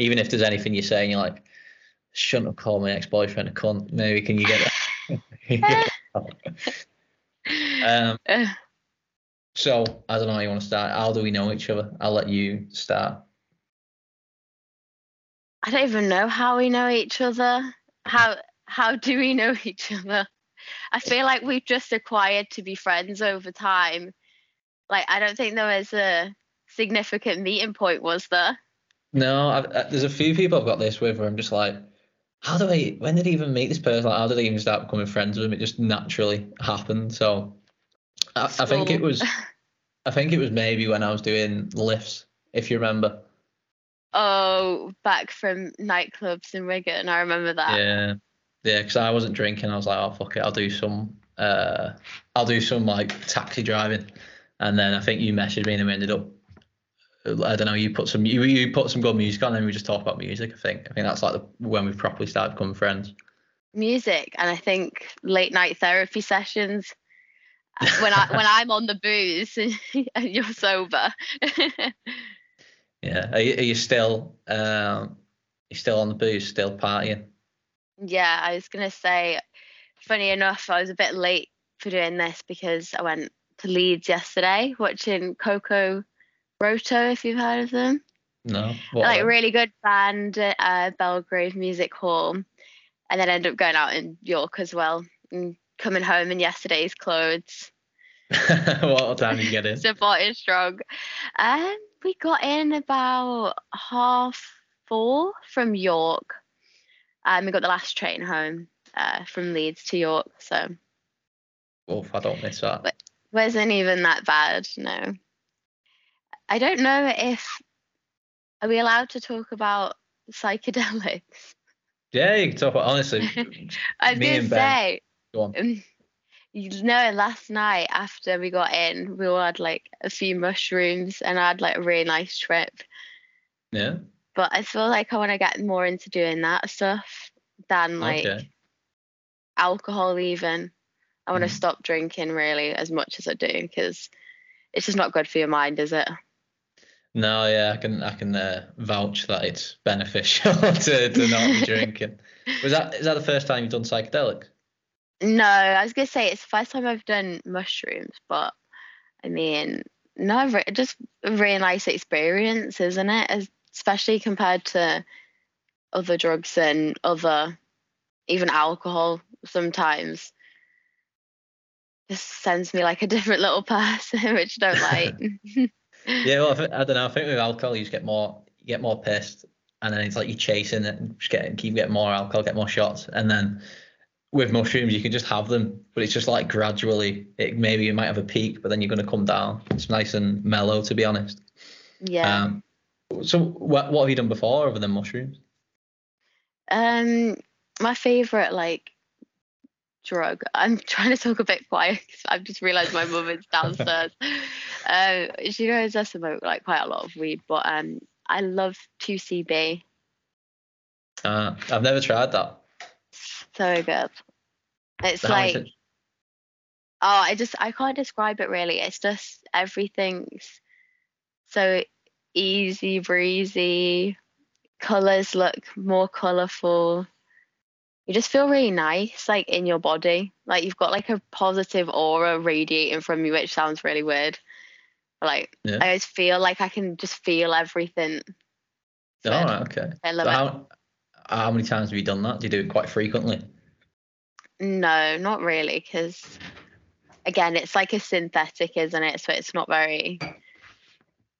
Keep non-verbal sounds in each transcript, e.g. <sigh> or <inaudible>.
even if there's anything you're saying, you're like, shouldn't have called my ex-boyfriend a cunt. Maybe can you get that? <laughs> um, so I don't know how you want to start. How do we know each other? I'll let you start. I don't even know how we know each other. How how do we know <laughs> each other? I feel like we've just acquired to be friends over time. Like I don't think there was a significant meeting point, was there? No, I've, uh, there's a few people I've got this with where I'm just like, how do I? When did I even meet this person? Like, how did I even start becoming friends with him? It just naturally happened. So, I, I think it was, <laughs> I think it was maybe when I was doing lifts, if you remember. Oh, back from nightclubs in Wigan, I remember that. Yeah, yeah, because I wasn't drinking. I was like, oh fuck it, I'll do some, uh, I'll do some like taxi driving, and then I think you messaged me and we ended up. I don't know. You put some you, you put some good music on, and we just talk about music. I think I think that's like the, when we properly started becoming friends. Music and I think late night therapy sessions. when I when I'm on the booze <laughs> and you're sober. <laughs> Yeah. Are you, are you still um you still on the booze, still partying? Yeah, I was gonna say, funny enough, I was a bit late for doing this because I went to Leeds yesterday watching Coco Roto, if you've heard of them. No. What? Like really good band at uh, Belgrave Music Hall, and then ended up going out in York as well and coming home in yesterday's clothes. <laughs> what time did you get in? Supporting strong. Um, we got in about half four from York. Um, we got the last train home uh, from Leeds to York, so Oof, I don't miss that. But- wasn't even that bad. No, I don't know if are we allowed to talk about psychedelics. Yeah, you can talk about honestly. <laughs> I was Me gonna say, Go on. um, you know, last night after we got in, we all had like a few mushrooms, and I had like a really nice trip. Yeah. But I feel like I want to get more into doing that stuff than like Okay. alcohol. Even I want to Mhm. stop drinking really as much as I do because it's just not good for your mind, is it? No, yeah, I can I can uh, vouch that it's beneficial <laughs> to, to not be drinking. Was that is that the first time you've done psychedelics? No, I was gonna say it's the first time I've done mushrooms, but I mean, no, just a really nice experience, isn't it? Especially compared to other drugs and other, even alcohol. Sometimes just sends me like a <laughs> different little person, which I don't like. <laughs> Yeah, well, I, I don't know. I think with alcohol, you just get more, you get more pissed, and then it's like you're chasing it, and just get, keep getting more alcohol, get more shots, and then with mushrooms, you can just have them, but it's just like gradually. It maybe you might have a peak, but then you're going to come down. It's nice and mellow, to be honest. yeah. Um, so what what have you done before other than mushrooms? Um, my favorite like drug. I'm <laughs> trying to talk a bit quiet I've just realised my mum is downstairs. <laughs> uh, she knows I smoke like quite a lot of weed, but um, I love 2CB. Uh, I've never tried that. So good. It's how like it- oh, I just I can't describe it really. It's just everything's so easy breezy. Colors look more colorful. You just feel really nice, like in your body. Like you've got like a positive aura radiating from you, which sounds really weird. Like Yeah. I always feel like I can just feel everything. So, right, okay. I love So it. how how many times have you done that? Do you do it quite frequently? No, not really, because again, it's like a synthetic, isn't it? So it's not very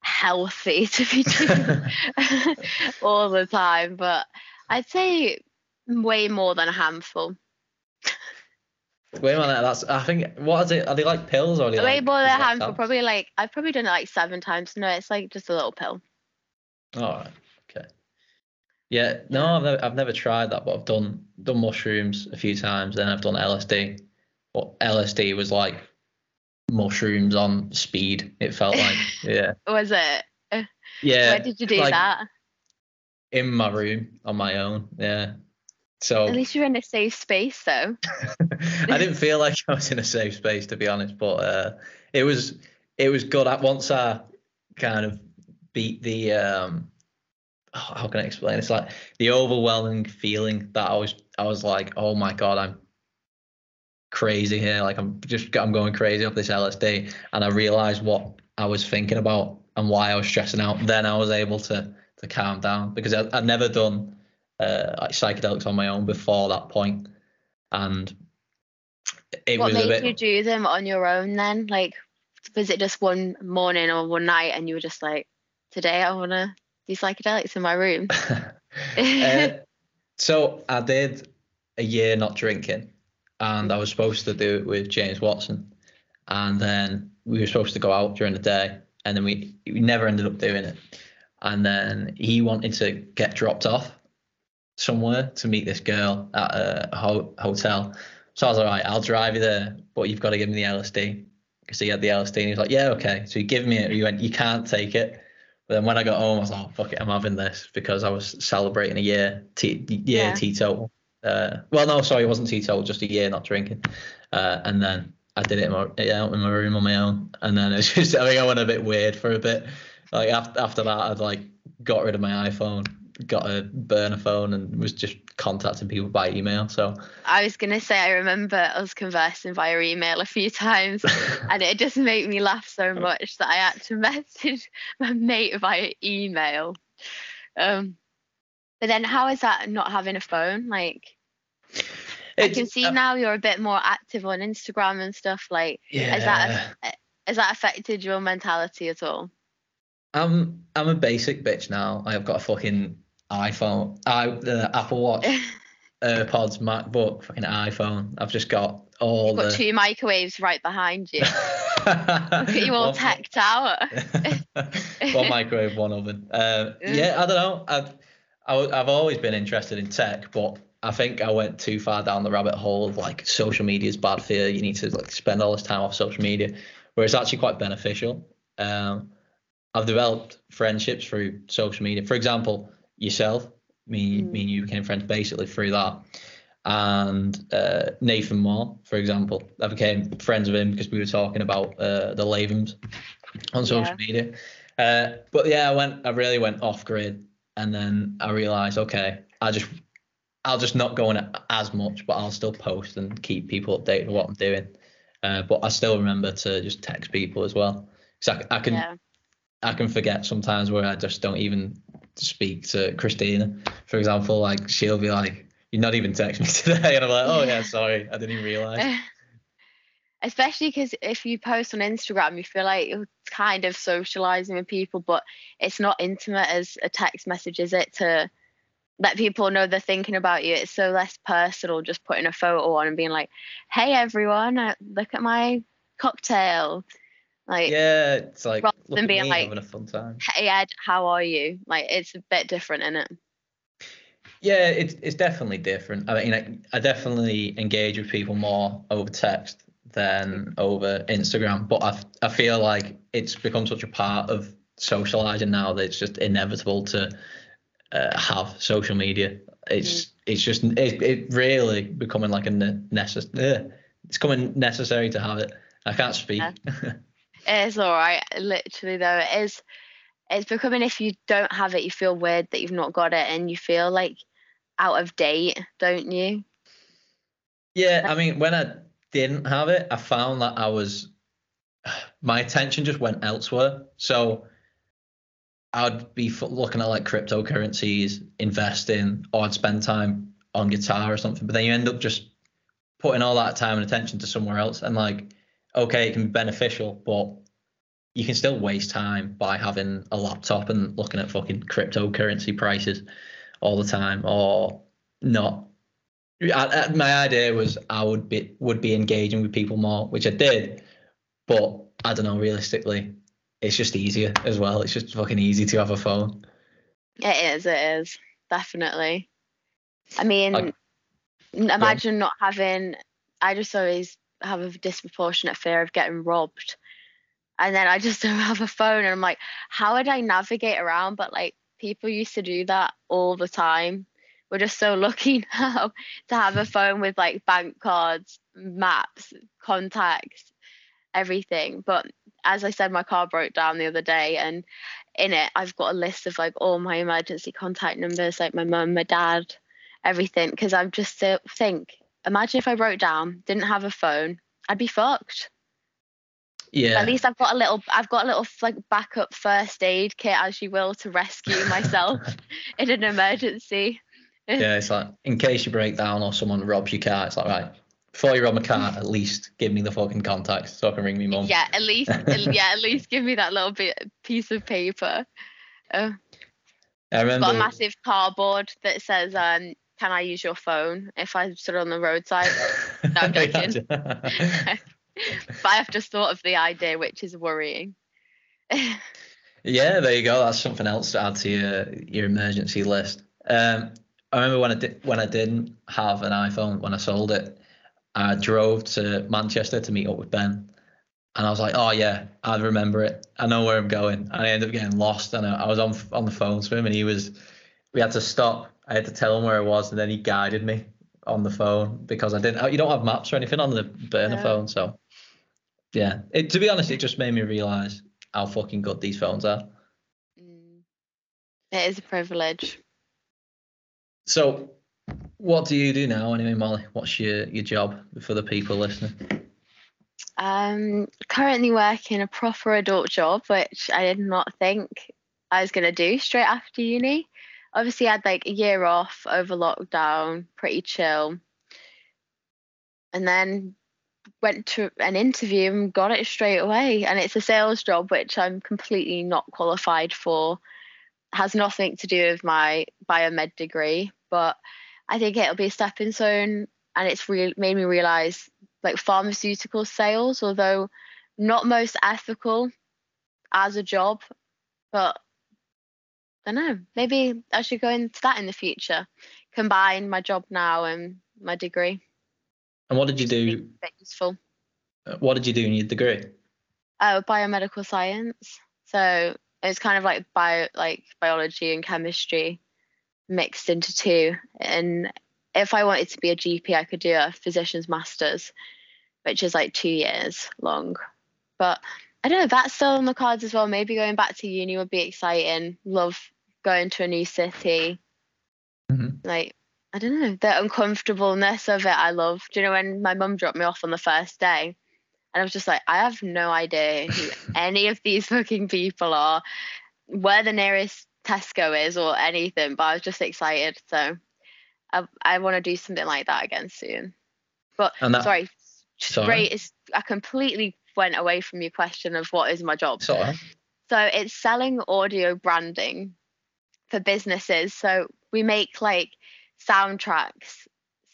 healthy <laughs> to be doing <laughs> <laughs> all the time. But I'd say way more than a handful. Wait a minute, that's I think what is it? Are they like pills or are they way like, more than a like handful. tabs? Probably like I've probably done it like seven times. No, it's like just a little pill. All right, okay. Yeah, no, I've never I've never tried that, but I've done done mushrooms a few times, then I've done LSD. But LSD was like mushrooms on speed. It felt like <laughs> yeah, Was it? yeah. Where did you do like, that? In my room on my own. Yeah. So At least you're in a safe space, though. <laughs> <laughs> I didn't feel like I was in a safe space to be honest, but uh, it was it was good. At once I kind of beat the um, oh, how can I explain? It's like the overwhelming feeling that I was I was like, oh my god, I'm crazy here. Like I'm just I'm going crazy off this LSD, and I realized what I was thinking about and why I was stressing out. Then I was able to to calm down because I, I'd never done uh, like psychedelics on my own before that point, and it what was a made bit. you do them on your own then? Like, was it just one morning or one night and you were just like, today I want to do psychedelics in my room? <laughs> <laughs> uh, so I did a year not drinking, and I was supposed to do it with James Watson, and then we were supposed to go out during the day, and then we we never ended up doing it, and then he wanted to get dropped off somewhere to meet this girl at a ho- hotel. So I was like, all right, I'll drive you there, but you've got to give me the LSD because he had the LSD, and he was like, yeah, okay. So he gave me it. He went, you can't take it. But then when I got home, I was like, oh, fuck it, I'm having this because I was celebrating a year, t- year Yeah. teetotal. Uh, well, no, sorry, it wasn't teetotal, just a year not drinking. Uh, and then I did it in my, yeah, in my room on my own. And then it's <laughs> just, I think I went a bit weird for a bit. Like after, after that, I'd like got rid of my iPhone, got a burner phone, and was just contacting people by email. So I was gonna say I remember us conversing via email a few times, <laughs> and it just made me laugh so much that I had to <laughs> message my mate via email. Um, but then how is that not having a phone? Like I can see uh, now you're a bit more active on Instagram and stuff. Like yeah. has that has that affected your mentality at all? I'm I'm a basic bitch now. I've got a fucking iPhone, I the Apple Watch, <laughs> AirPods, MacBook, fucking iPhone. I've just got all You've got the. two microwaves right behind you. <laughs> Look at you all teched out. <laughs> one microwave, one oven. Uh, yeah, I don't know. I've I, w- I've always been interested in tech, but I think I went too far down the rabbit hole of like social media is bad for you. You need to like spend all this time off social media, where it's actually quite beneficial. Um, I've developed friendships through social media. For example, yourself, me, Mm. me and you became friends basically through that. And uh, Nathan Moore, for example, I became friends with him because we were talking about uh, the Lathams on social media. Uh, but yeah, I went, I really went off grid, and then I realized, okay, I just, I'll just not go on as much, but I'll still post and keep people updated with what I'm doing. Uh, but I still remember to just text people as well, because I, I can, Yeah. I can forget sometimes where I just don't even speak to Christina, for example. Like she'll be like, "You're not even texting me <laughs> today," and I'm like, "Oh yeah, sorry, I didn't even realize." <laughs> Especially because if you post on Instagram, you feel like you're kind of socializing with people, but it's not intimate as a text message, is it? To let people know they're thinking about you. It's so less personal just putting a photo on and being like, hey, everyone, uh, look at my cocktail. Like, Yeah, it's like Rather than being me like- having a fun time. hey, Ed, how are you? Like, it's a bit different, is it? Yeah, it's it's definitely different. I mean, I, I definitely engage with people more over text than over Instagram, but I I feel like it's become such a part of socializing now that it's just inevitable to uh, have social media. It's it's just it, it really becoming like a necessary. It's coming necessary to have it. I can't speak. Yeah. <laughs> It is all right. Literally, though, it is. It's becoming if you don't have it, you feel weird that you've not got it, and you feel like out of date, don't you? Yeah, I mean, when I didn't have it, I found that I was <sighs> my attention just went elsewhere. So I'd be looking at like cryptocurrencies, investing, or I'd spend time on guitar or something. But then you end up just putting all that time and attention to somewhere else. And like, okay, it can be beneficial, but you can still waste time by having a laptop and looking at fucking cryptocurrency prices all the time, or not I, I- my idea was I would be would be engaging with people more, which I did, but I don't know. Realistically, it's just easier as well. It's just fucking easy to have a phone. It is. It is definitely. I mean, n- imagine not having. I just always have a disproportionate fear of getting robbed, and then I just <laughs> don't have a phone, and I'm like, how would I navigate around? But like, people used to do that all the time. We're just so <laughs> lucky now to have a phone with like bank cards, maps, contacts, everything. But as I said, my car broke down the other day, and in it, I've got a list of like all my emergency contact numbers, like my mum, my dad, everything. Because I'm just still think, imagine if I wrote down, didn't have a phone, I'd be fucked. Yeah. At least I've got a little, I've got a little like backup first aid kit, as you will, to rescue myself <laughs> in an emergency. yeah, it's like in case you break down or someone robs your car, it's like right. Before you rob my car, at least give me the fucking contacts so I can ring me mum. Yeah, at least, <laughs> yeah, at least give me that little bit piece of paper. Uh, I remember. got a massive cardboard that says, um, "Can I use your phone if I stood on the roadside?" <laughs> No, I'm joking. <laughs> but I've just thought of the idea, which is worrying. <laughs> yeah, there you go. That's something else to add to your your emergency list. Um, I remember when I did when I didn't have an iPhone when I sold it, I drove to Manchester to meet up with Ben, and I was like, "Oh yeah, I remember it. I know where I'm going." And I ended up getting lost, and I was on on the phone to him, and he was. We had to stop. I had to tell him where I was, and then he guided me on the phone because I didn't. You don't have maps or anything on the burner No. phone, so yeah. It, to be honest, it just made me realize how fucking good these phones are. Mm. It is a privilege. So, what do you do now, anyway, Molly? What's your your job for the people listening? Um, currently working a proper adult job, which I did not think I was gonna do straight after uni. Obviously, I had like a year off over lockdown, pretty chill, and then went to an interview and got it straight away. And it's a sales job, which I'm completely not qualified for. Has nothing to do with my biomed degree, but I think it'll be a stepping stone, and it's really made me realize like pharmaceutical sales, although not most ethical as a job, but don't know. Maybe I should go into that in the future. Combine my job now and my degree. And what did you do? useful. Uh, what did you do in your degree? Oh, biomedical science. So it's kind of like bio, like biology and chemistry mixed into two. And if I wanted to be a GP, I could do a physician's masters, which is like two years long. But I don't know. That's still on the cards as well. Maybe going back to uni would be exciting. Love going to a new city. Mhm. Like I don't know the uncomfortableness of it. I love. Do you know when my mum dropped me off on the first day? And I was just like, I have no idea who <laughs> any of these fucking people are, where the nearest Tesco is, or anything. But I was just excited. So I, I want to do something like that again soon. But that- sorry, Sorry. straight is I completely went away from your question of what is my job. Sort of. So it's selling audio branding for businesses. So we make like soundtracks.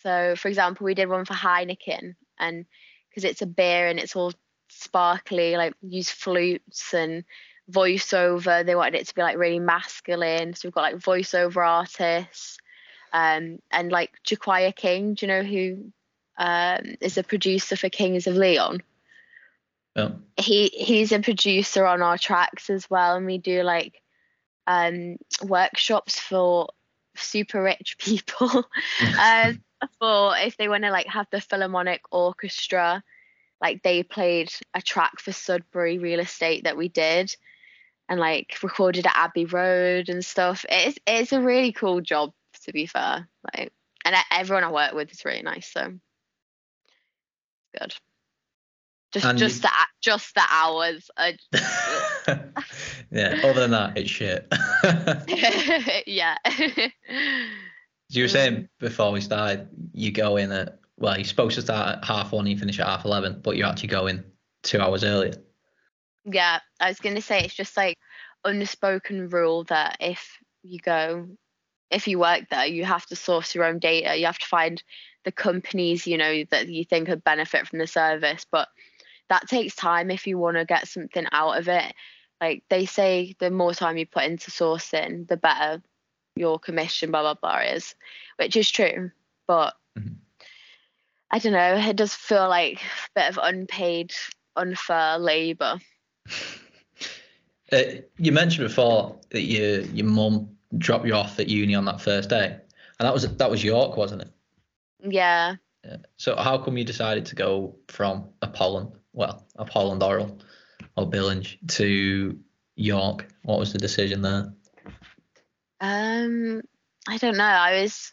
So for example, we did one for Heineken and because it's a beer and it's all sparkly, like use flutes and voiceover. They wanted it to be like really masculine. So we've got like voiceover artists. Um, and like Jacquire King, do you know who um, is a producer for Kings of Leon? Yeah. he he's a producer on our tracks as well and we do like um workshops for super rich <laughs> people uh, <laughs> for if they want to like have the philharmonic orchestra. Like they played a track for Sotheby's real estate that we did and like recorded at abbey road and stuff. It's it's a really cool job to be fair like and everyone i work with is really nice so. Good just And just you- the just the hours are <laughs> <laughs> yeah. Other than that, it's shit. <laughs> yeah. you were saying mm. before we started, you go in at well, you're supposed to start at half one, you finish at half eleven, but you're actually go in two hours earlier. yeah, I was gonna say it's just like unspoken rule that if you go if you work there, you have to source your own data. You have to find the companies, you know, that you think would benefit from the service. But that takes time if you want to get something out of it. Like they say the more time you put into sourcing, the better your commission, blah blah blah is, which is true. But Mhm. I don't know, it does feel like a bit of unpaid, unfair labour. Uh, you mentioned before that your your mum dropped you off at uni on that first day, and that was that was York, wasn't it? Yeah. Yeah. So how come you decided to go from Up Holland, well, Up Holland Orrell, or Billinge to York? What was the decision there? Um, I don't know. I was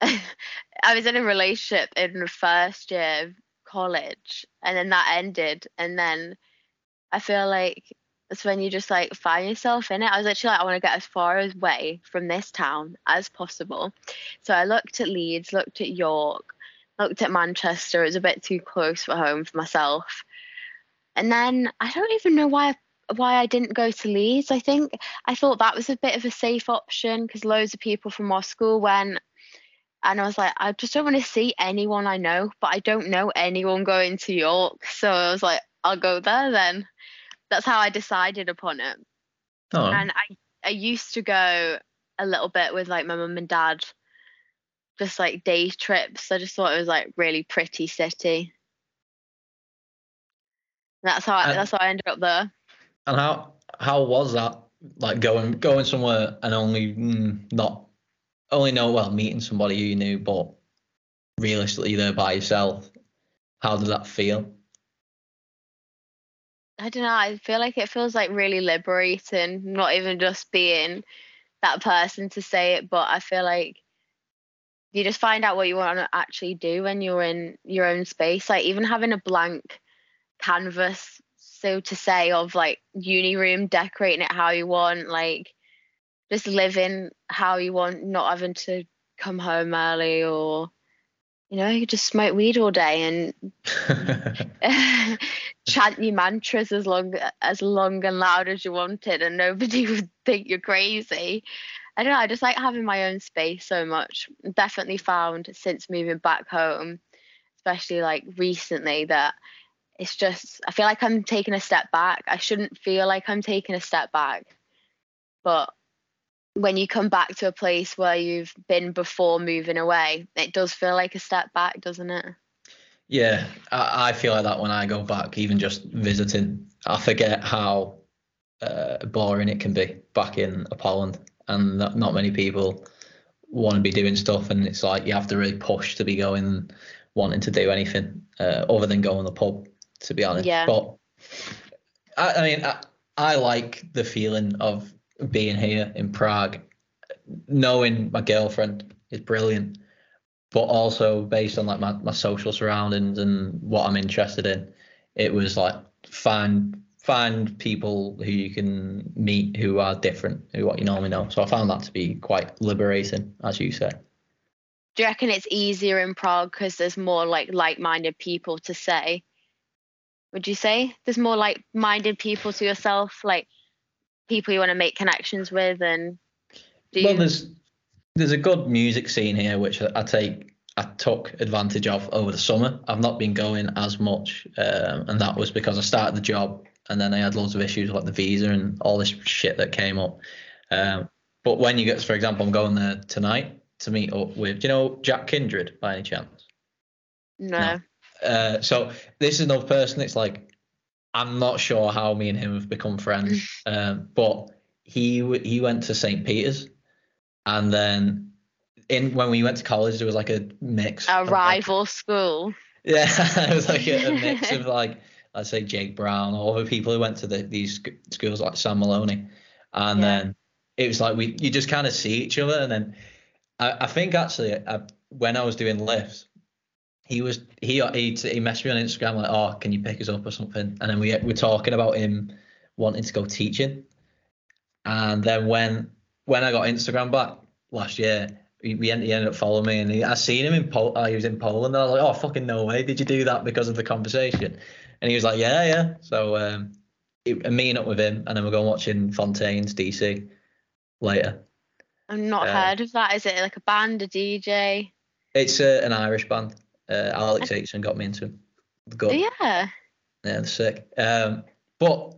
<laughs> I was in a relationship in the first year of college, and then that ended, and then I feel like it's when you just like find yourself in it. I was actually like, I want to get as far away from this town as possible. So I looked at Leeds, looked at York, looked at Manchester. It was a bit too close for home for myself. And then I don't even know why why I didn't go to Leeds. I think I thought that was a bit of a safe option because loads of people from our school went. And I was like, I just don't want to see anyone I know, but I don't know anyone going to York. So I was like, I'll go there then. That's how I decided upon it. Oh, And I, I used to go a little bit with like my mum and dad, just like day trips. I just thought it was like really pretty city. That's how I, And- that's how I ended up there. and how how was that? Like going going somewhere and only mm, not only know well meeting somebody you knew, but realistically there by yourself. How did that feel? I don't know. I feel like it feels like really liberating, not even just being that person to say it, but I feel like you just find out what you want to actually do when you're in your own space. Like even having a blank canvas, so to say, of like uni room, decorating it how you want, like just living how you want, not having to come home early or you know, you just smoke weed all day and <laughs> <laughs> chant your mantras as long as long and loud as you wanted and nobody <laughs> would think you're crazy i don't know i just like having my own space so much. Definitely found since moving back home especially like recently that it's just i feel like i'm taking a step back. I shouldn't feel like i'm taking a step back. But when you come back to a place where you've been before moving away it does feel like a step back doesn't it? Yeah, I, I feel like that when I go back, even just visiting, I forget how uh, boring it can be back in Poland, and not, not many people want to be doing stuff, and it's like you have to really push to be going, wanting to do anything uh, other than go on the pub, to be honest. Yeah. But I, I mean, I, I like the feeling of being here in Prague, knowing my girlfriend is brilliant but also based on like my, my social surroundings and what I'm interested in, it was like find find people who you can meet who are different who what you normally know. So I found that to be quite liberating, as you say. do you reckon it's easier in Prague because there's more like like-minded people to say? Would you say there's more like-minded people to yourself, like people you want to make connections with, and do Well, you? there's there's a good music scene here, which I, take I took advantage of over the summer. I've not been going as much, um, and that was because I started the job and then I had loads of issues like the visa and all this shit that came up. Um, but when you get, for example, I'm going there tonight to meet up with, do you know Jack Kindred by any chance? no. Uh, so this is another person. It's like I'm not sure how me and him have become friends, <laughs> um, but he he went to St. Peter's, and then in when we went to college, there was like a mix. A of, like- rival school. <laughs> yeah, <laughs> it was like a, a mix of like let's say Jake Brown or other people who went to the, these schools like Sam Maloney, and Yeah. then it was like we you just kind of see each other, and then I, I think actually I, when I was doing lifts, he was he he he messaged me on Instagram like oh can you pick us up or something, and then we we're talking about him wanting to go teaching, and then when when I got Instagram back last year. He, we ended, he ended up following me, and he, I seen him in Pol- uh, he was in Poland. And I was like, "Oh, fucking no way! Did you do that because of the conversation?" And he was like, "Yeah, yeah." So um, it, I'm meeting up with him, and then we're going watching Fontaines DC later. I've not Uh, heard of that. Is it like a band, a DJ? It's uh, an Irish band. Uh, Alex Aitchison got me into him. Good. Yeah. Yeah, they're sick. Um, but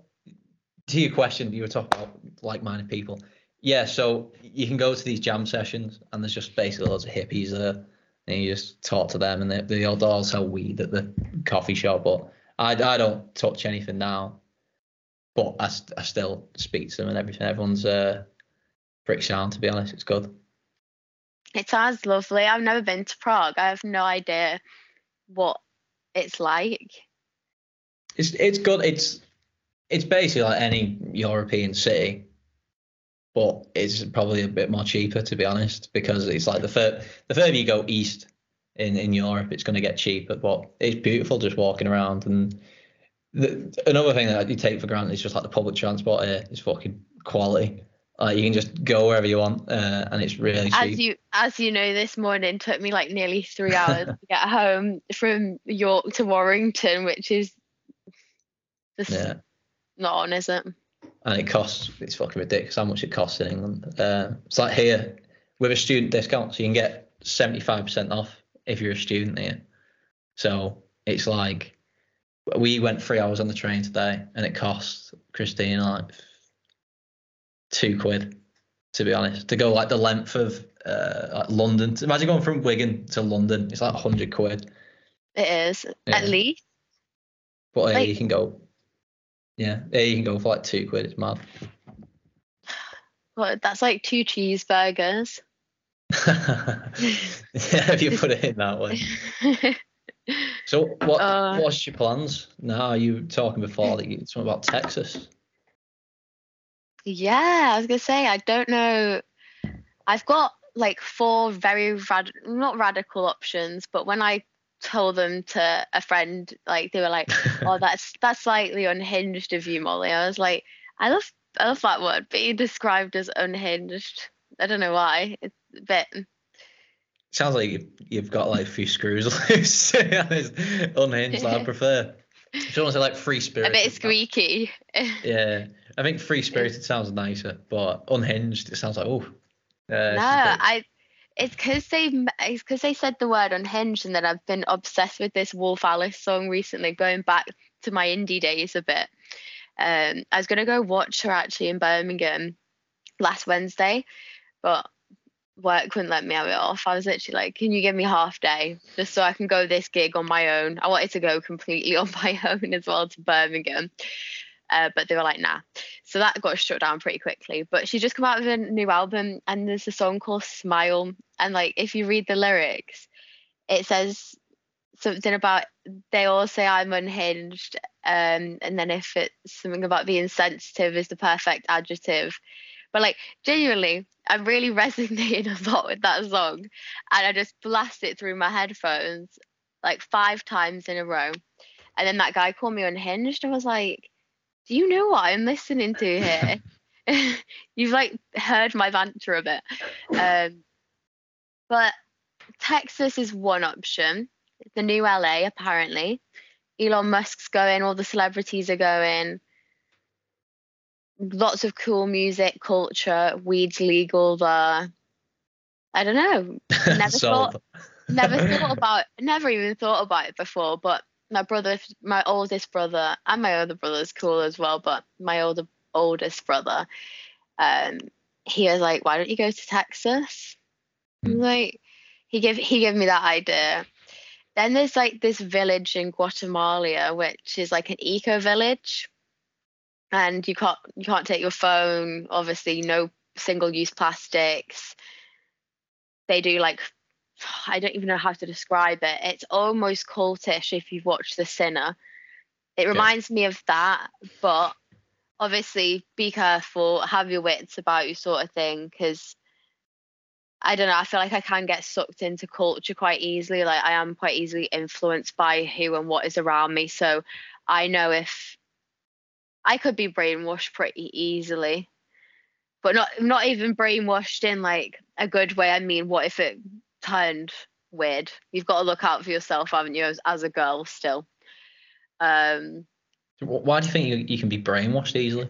to your question, you were talking about like-minded people. Yeah, so you can go to these jam sessions, and there's just basically loads of hippies there, and you just talk to them, and they, they all, all sell weed at the coffee shop. But I, I don't touch anything now, but I, I still speak to them and everything. Everyone's uh, pretty sound, to be honest. It's good. It sounds lovely. I've never been to Prague. I have no idea what it's like. It's it's good. It's it's basically like any European city, but it's probably a bit more cheaper to be honest, because it's like the the further you go east in in Europe, it's going to get cheaper. But it's beautiful just walking around. And the, another thing that you take for granted is just like the public transport here is fucking quality. Like you can just go wherever you want, uh, and it's really cheap. As you as you know, this morning took me like nearly three hours to get home from York to Warrington, which is just yeah, not on, is it? and it costs. It's fucking ridiculous how much it costs in England. Uh, it's like here with a student discount, so you can get seventy five percent off if you're a student here. So it's like we went three hours on the train today, and it cost Christine like two quid. To be honest, to go like the length of uh, like London. Imagine going from Wigan to London. It's like hundred quid. It is Yeah. at least. But Like- you can go. Yeah, here you can go for like two quid. It's mad. <sighs> Well, that's like two cheeseburgers. Yeah, if you put it in that way. So what Uh, what's your plans? Now you were talking before that you something about Texas. Yeah, I was gonna say I don't know. I've got like four very rad not radical options, but when I told them to a friend, like they were like, <laughs> "Oh, that's that's slightly unhinged of you, Molly." I was like, "I love I love that word, being described as unhinged." I don't know why. It's a bit Sounds like you've, got like a few screws <laughs> loose. Unhinged, I prefer. If you want to say like free spirit. a bit squeaky. <laughs> Yeah, I think free spirited sounds nicer, but unhinged it sounds like oh. Uh, no, I. It's because they it's because they said the word unhinged, and then I've been obsessed with this Wolf Alice song recently, going back to my indie days a bit. Um, I was gonna go watch her actually in Birmingham last Wednesday, but work wouldn't let me have it off. I was literally like, "Can you give me half day just so I can go this gig on my own?" I wanted to go completely <laughs> on my own as well to Birmingham, uh, but they were like, "Nah." So that got shut down pretty quickly. But she just come out with a new album, and there's a song called "Smile," and like if you read the lyrics, it says something about they all say I'm unhinged, um, and then if it's something about being sensitive is the perfect adjective. But like genuinely, I'm really resonating <laughs> a lot with that song, and I just blast it through my headphones like five times in a row. And then that guy called me unhinged. I was like, "Do you know what I'm listening to here? <laughs> <laughs> You've like heard my banter a bit." Um, but Texas is one option. The new LA, apparently. Elon Musk's going, all the celebrities are going. Lots of cool music, culture, weed's legal there. I don't know. <laughs> never thought- Never <laughs> thought about never even thought about it before, but my brother my oldest brother and my other brother's cool as well, but my older oldest brother, um, he was like, Why don't you go to Texas? Hmm. Like he gave he gave me that idea. Then there's like this village in Guatemala, which is like an eco village, and you can't you can't take your phone. Obviously, no single use plastics. They do like I don't even know how to describe it. It's almost cultish if you've watched The Sinner. It reminds me of that, but obviously be careful, have your wits about you, sort of thing, because I don't know. I feel like I can get sucked into culture quite easily. Like I am quite easily influenced by who and what is around me. So I know if I could be brainwashed pretty easily, but not not even brainwashed in like a good way. I mean, what if it turned weird? You've got to look out for yourself, haven't you, as, as a girl still. Um, Why do you think you, you can be brainwashed easily?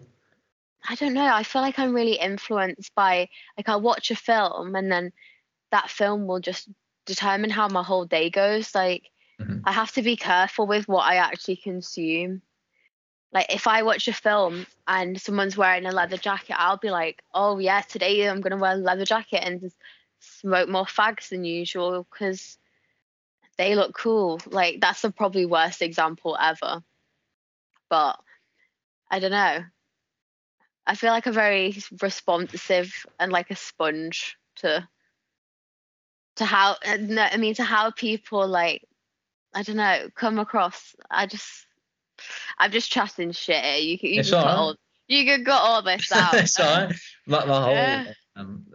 I don't know. I feel like I'm really influenced by like I'll watch a film and then that film will just determine how my whole day goes. Like Mhm. I have to be careful with what I actually consume. Like if I watch a film and someone's wearing a leather jacket, I'll be like, "Oh yeah, today I'm gonna wear a leather jacket and just smoke more fags than usual because they look cool." Like that's the probably worst example ever. But I don't know. I feel like a very responsive and like a sponge to to how uh, I mean to how people like I don't know come across. I just I'm just chatting shit. You can you It's can cut alright. all you can cut all this <laughs> out. it's alright. My, my whole Yeah. um,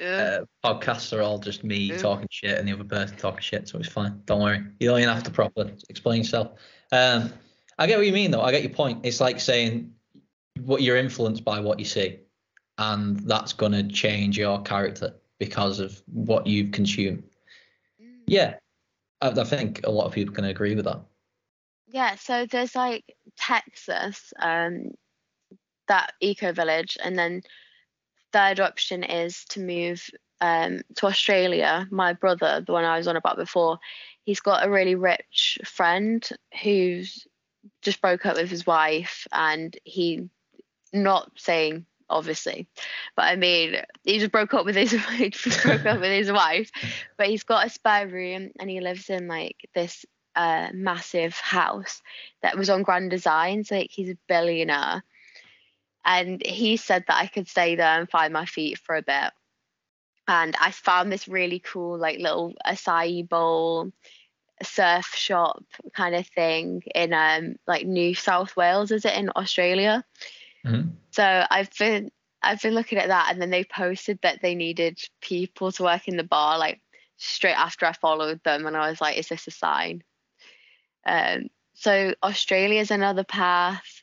Uh, uh, podcasts are all just me Mm. talking shit and the other person talking shit, so it's fine. Don't worry. You don't even have to properly explain yourself. Um, I get what you mean, though. I get your point. It's like saying what you're influenced by what you see, and that's gonna change your character because of what you've consumed. Yeah, I, I think a lot of people can agree with that. Yeah, so there's like Texas, um, that eco village, and then third option is to move um to Australia. My brother, the one I was on about before, he's got a really rich friend who's just broke up with his wife, and he, not saying obviously, but I mean he just broke up with his <laughs> broke up with his wife, but he's got a spare room and he lives in like this uh, massive house that was on Grand Design. So like he's a billionaire. And he said that I could stay there and find my feet for a bit. And I found this really cool, like little acai bowl surf shop kind of thing in um like New South Wales, is it in Australia? Mhm. So I've been I've been looking at that and then they posted that they needed people to work in the bar like straight after I followed them and I was like, is this a sign? Um, so Australia's another path.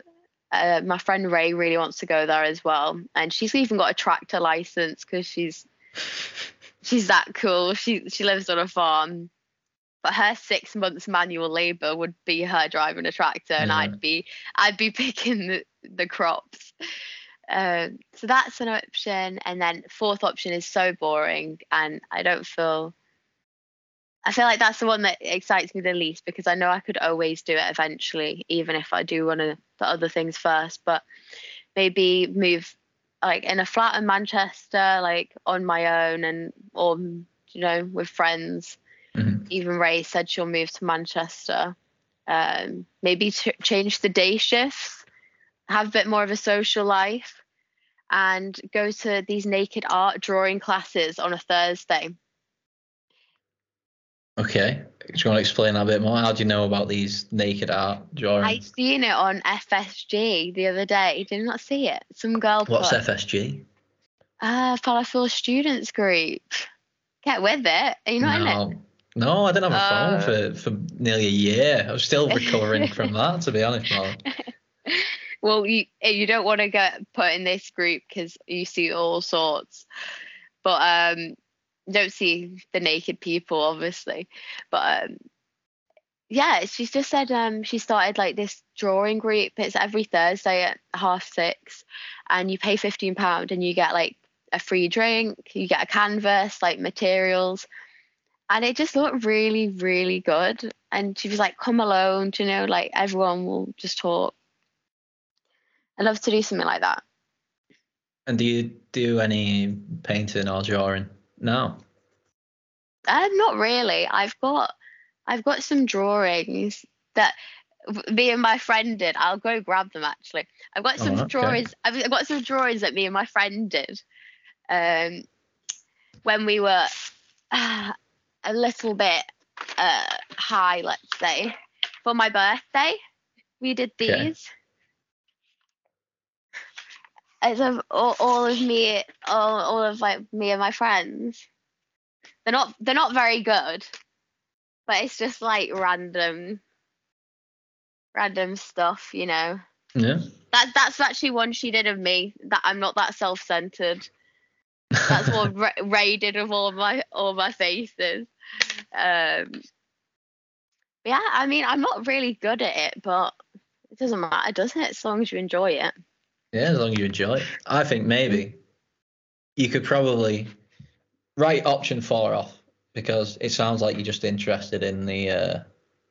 Uh, my friend Ray really wants to go there as well, and she's even got a tractor license because she's <laughs> she's that cool. She she lives on a farm, but her six months manual labor would be her driving a tractor, and Yeah. I'd be I'd be <laughs> picking the the crops. Um, so that's an option, and then fourth option is so boring, and I don't feel. I feel like that's the one that excites me the least because I know I could always do it eventually, even if I do one of the other things first. But maybe move like in a flat in Manchester, like on my own, and or you know with friends. Mhm. Even Ray said she'll move to Manchester. Um, maybe ch- change the day shifts, have a bit more of a social life, and go to these naked art drawing classes on a Thursday. Okay. Do you want to explain that a bit more? How do you know about these naked art drawings? I seen it on FSG the other day. Did you not see it? Some girl What's put FSG? uh Falafel Students Group. Get with it. Are you not in it? no, no, I didn't have a Uh. phone for, for nearly a year. I was still recovering from <laughs> that, to be honest. <laughs> Well, you you don't want to get put in this group because you see all sorts, but um, don't see the naked people obviously. But um, yeah, she's just said um she started like this drawing group. It's every Thursday at half six, and you pay fifteen pound and you get like a free drink. You get a canvas, like materials. And it just looked really, really good. And she was like, come alone, you know, like everyone will just talk. I'd love to do something like that. And do you do any painting or drawing? No. Uh, not really. I've got I've got some drawings that me and my friend did. I'll go grab them actually. I've got Oh, some okay. drawings. I've I've got some drawings that me and my friend did. Um, when we were uh, a little bit uh high, let's say, for my birthday, we did these. Okay. It's of all, all of me, all, all of like me and my friends. They're not they're not very good, but it's just like random, random stuff, you know. Yeah. That that's actually one she did of me. That I'm not that self-centered. That's what <laughs> Ra- Ray did of all my all my faces. Um, yeah, I mean, I'm not really good at it, but it doesn't matter, doesn't it? As long as you enjoy it. Yeah, as long as you enjoy it. I think maybe you could probably write option four off because it sounds like you're just interested in the uh,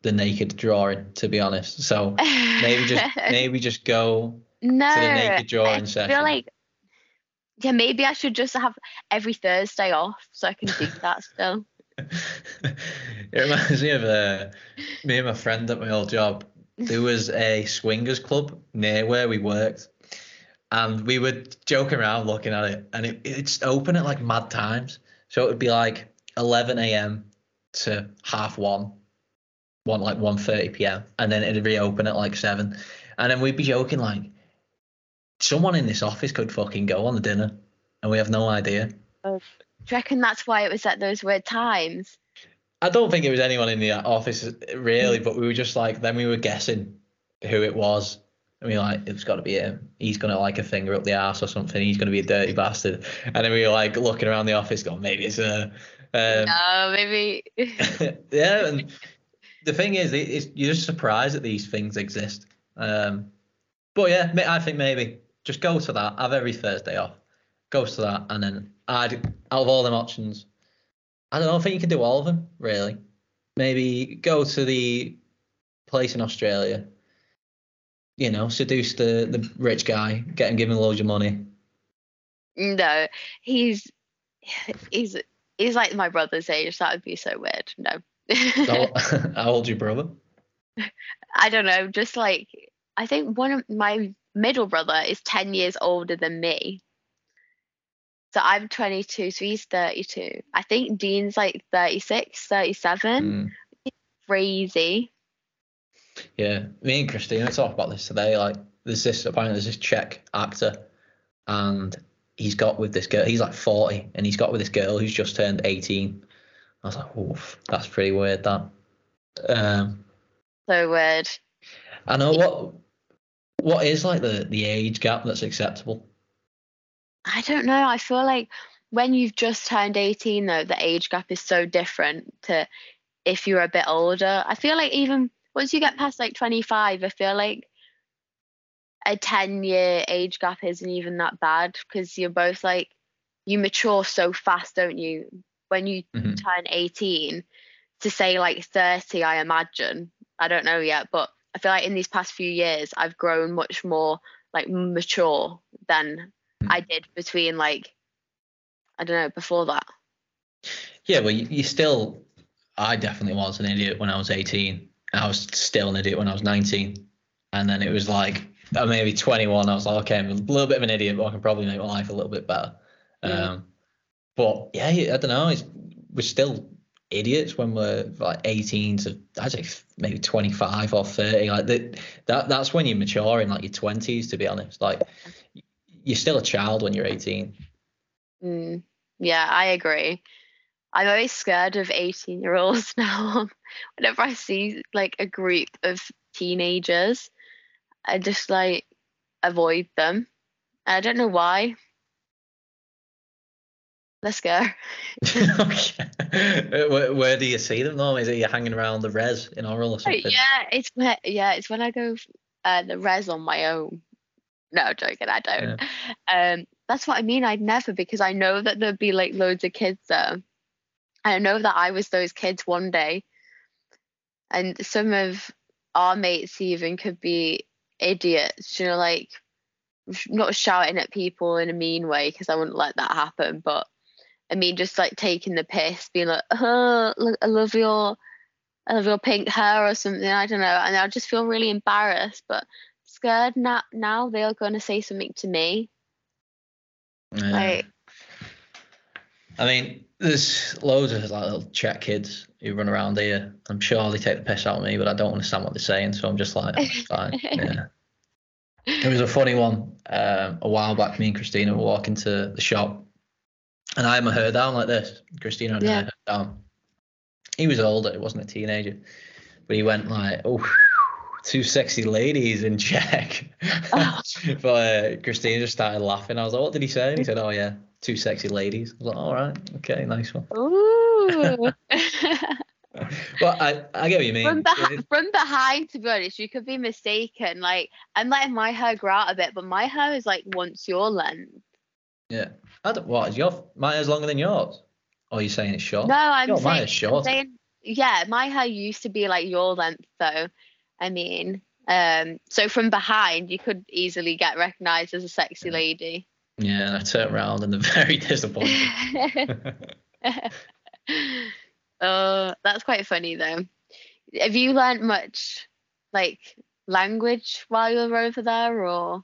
the naked drawing, to be honest. So <laughs> maybe just maybe just go no, to the naked drawing I session. feel like yeah, maybe I should just have every Thursday off so I can do <laughs> that still. it reminds me of uh, me and my friend at my old job. There was a swingers club near where we worked, and we would joke around looking at it, and it, it's open at like mad times. So it would be like 11 a.m. to half one, one like 1.30 p.m. and then it'd reopen at like seven, and then we'd be joking like, someone in this office could fucking go on the dinner, and we have no idea. Oh, do you reckon that's why it was at those weird times? I don't think it was anyone in the office really, but we were just like then we were guessing who it was. And we were like, it's got to be him. He's gonna like a finger up the ass or something. He's gonna be a dirty bastard. And then we were like looking around the office, going, maybe it's a. Um, no, maybe. <laughs> yeah, and the thing is, it's, you're just surprised that these things exist. Um, but yeah, I think maybe just go to that. Have every Thursday off. Go to that, and then I'd out of all them options, I don't know. I think you can do all of them really. Maybe go to the place in Australia. You know, seduce the the rich guy, get him giving loads of money. No, he's he's he's like my brother's age. That would be so weird. No. how, <laughs> <laughs> how old's your brother? I don't know. Just like I think one of my middle brother is ten years older than me. So I'm 22, so he's 32. I think Dean's like 36, 37. Mm. Crazy. Yeah, me and Christina talked about this today. Like, there's this apparently there's this Czech actor, and he's got with this girl. He's like 40, and he's got with this girl who's just turned 18. I was like, oof, that's pretty weird. That. Um, so weird. I know what. What is like the the age gap that's acceptable? I don't know. I feel like when you've just turned 18, though, the age gap is so different to if you're a bit older. I feel like even once you get past like 25, I feel like a 10 year age gap isn't even that bad because you're both like, you mature so fast, don't you? When you Mhm. turn 18, to say like 30, I imagine. I don't know yet, but I feel like in these past few years, I've grown much more like mature than Mm. I did between like I don't know before that. Yeah, well, you, you still. I definitely was an idiot when I was 18. I was still an idiot when I was 19. And then it was like, uh, maybe 21. I was like, okay, I'm a little bit of an idiot, but I can probably make my life a little bit better. Yeah. Um, but yeah, I don't know. It's, we're still idiots when we're like 18 to I'd say maybe 25 or 30. Like that, that that's when you mature in like your 20s. To be honest, like you're still a child when you're 18. Mm, yeah, I agree. I'm always scared of 18 year olds <laughs> now. Whenever I see like a group of teenagers, I just like avoid them. I don't know why. Let's <laughs> go. <laughs> okay. Where, where do you see them though? Is it you hanging around the res in Orrell or something? Yeah, it's when yeah, it's when I go uh, the res on my own. No, joking, I don't. Um, that's what I mean. I'd never because I know that there'd be like loads of kids there. I know that I was those kids one day, and some of our mates even could be idiots. You know, like not shouting at people in a mean way because I wouldn't let that happen, but I mean just like taking the piss, being like, "Oh, look, I love your." I love your pink hair or something. I don't know, and I just feel really embarrassed, but scared now. Now they're going to say something to me. Yeah. Like, I mean, there's loads of like little Czech kids who run around here. I'm sure they take the piss out of me, but I don't understand what they're saying, so I'm just like, fine. <laughs> Yeah. There was a funny one um, a while back. Me and Christina were walking to the shop, and I had my hair down like this. Christina had Yeah. her down. He was older. He wasn't a teenager, but he went like, "Oh, two sexy ladies in Czech." Oh. <laughs> but uh, Christina just started laughing. I was like, "What did he say?" And he said, "Oh yeah, two sexy ladies." I was like, "All right, okay, nice one." <laughs> Ooh. <laughs> <laughs> Well, I I get what you mean. from, It beh- from behind, to be honest, you could be mistaken. Like, I'm letting my hair grow out a bit, but my hair is like once your length. Yeah. I don't. What is your my hair's longer than yours? Or are you saying it's short? No, I'm mine saying, is I'm short. saying, yeah, my hair used to be like your length, though. I mean, um, so from behind, you could easily get recognized as a sexy lady. Yeah, I turned around and they're <laughs> very disappointed. Oh, <laughs> that's quite funny though. Have you learnt much, like language while you were over there, or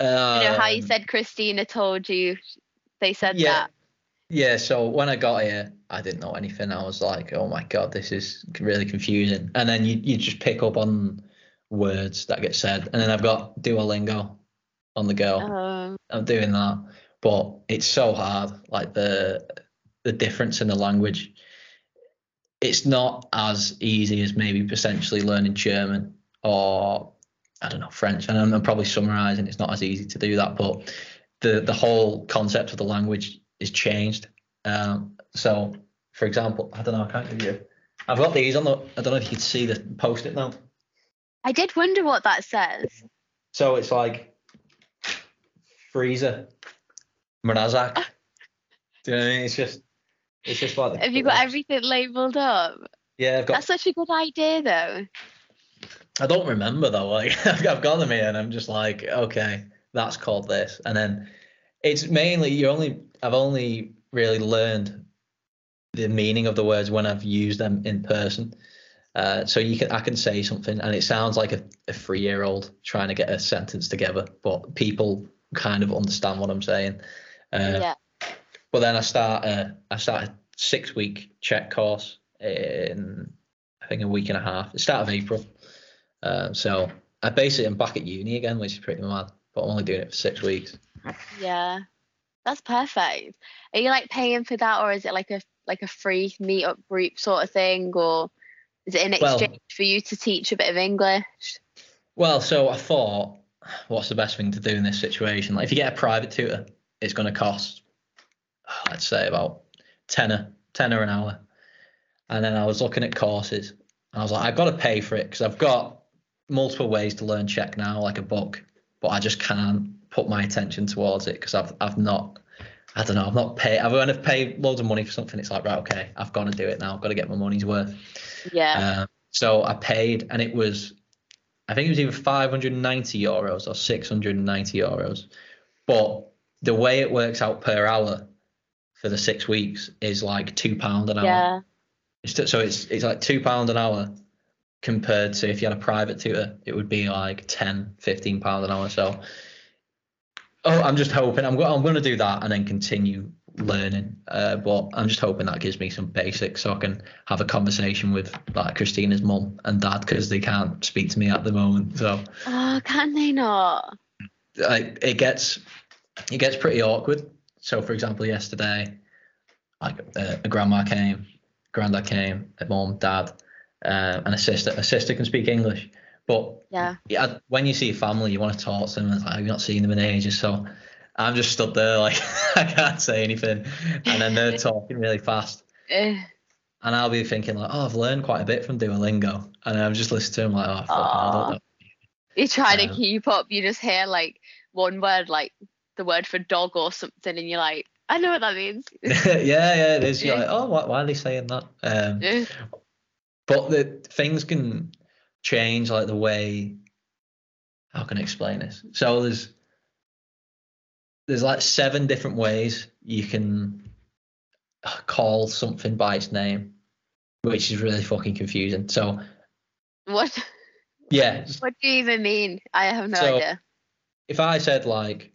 you know how you Um, said Christina told you? They said yeah. that. Yeah, so when I got here, I didn't know anything. I was like, oh my god, this is really confusing. And then you, you just pick up on words that get said. And then I've got Duolingo on the go. Um, I'm doing that, but it's so hard. Like the the difference in the language. It's not as easy as maybe potentially learning German or I don't know French. And I'm, I'm probably summarizing. It's not as easy to do that, but the the whole concept of the language is changed. Um, so, for example, I don't know. I can't give you. I've got these on the. I don't know if you can see the post it now. I did wonder what that says. So it's like freezer, Mrazak. Do you know what I mean? It's just, it's just like. Have you got everything labelled up? Yeah, I've got. That's such a good idea, though. I don't remember though. <laughs> Like I've, I've got them here, and I'm just like, okay, that's called this, and then it's mainly you only. I've only really learned the meaning of the words when I've used them in person. Uh, so you can I can say something and it sounds like a, a three year old trying to get a sentence together, but people kind of understand what I'm saying. Uh, yeah. But then I start uh, I start a six week Czech course in I think a week and a half. The start of April. Um, so I basically am back at uni again, which is pretty mad. But I'm only doing it for six weeks. Yeah. That's perfect. Are you like paying for that or is it like a like a free meetup group sort of thing or is it in Well- exchange for you to teach a bit of English? Well, so I thought, what's the best thing to do in this situation? Like, if you get a private tutor, it's going to cost, let's say, about tenner, tenner an hour. And then I was looking at courses, and I was like, I've got to pay for it because I've got multiple ways to learn Czech now, like a book, but I just can't put my attention towards it because I've I've not. I don't know. I've not paid. I've when I've paid loads of money for something. It's like right, okay, I've got to do it now. I've got to get my money's worth. Yeah. Um, so I paid, and it was, I think it was either 590 euros or 690 euros. But the way it works out per hour for the six weeks is like two pound an hour. yeah. It's so it's it's like two pound an hour compared to if you had a private tutor, it would be like 10, 15 pound an hour. So, oh, I'm just hoping I'm I'm going to do that and then continue learning. Uh, but I'm just hoping that gives me some basics so I can have a conversation with like Christina's mum and dad because they can't speak to me at the moment. So Oh, can they not? like it gets it gets pretty awkward. So for example, yesterday, like uh, a grandma came, granddad came, a mum, dad, uh, and a sister. A sister can speak English, but Yeah. yeah, when you see a family, you want to talk to them. And like, you've not seen them in ages, so I'm just stood there like <laughs> I can't say anything, and then they're <laughs> talking really fast, Eh, and I'll be thinking like, oh, I've learned quite a bit from Duolingo, and I'm just listening to them like, oh, fuck, I don't know. You're trying Um, to keep up. You just hear like one word, like the word for dog or something, and you're like, I know what that means. <laughs> yeah, yeah, it is. You're like, oh, why, why are they saying that? Um, Eh, but the things can change, like the way. How can I explain this? So there's there's like seven different ways you can call something by its name, which is really fucking confusing. So what? yeah, What do you even mean? I have no So- idea. if I said like,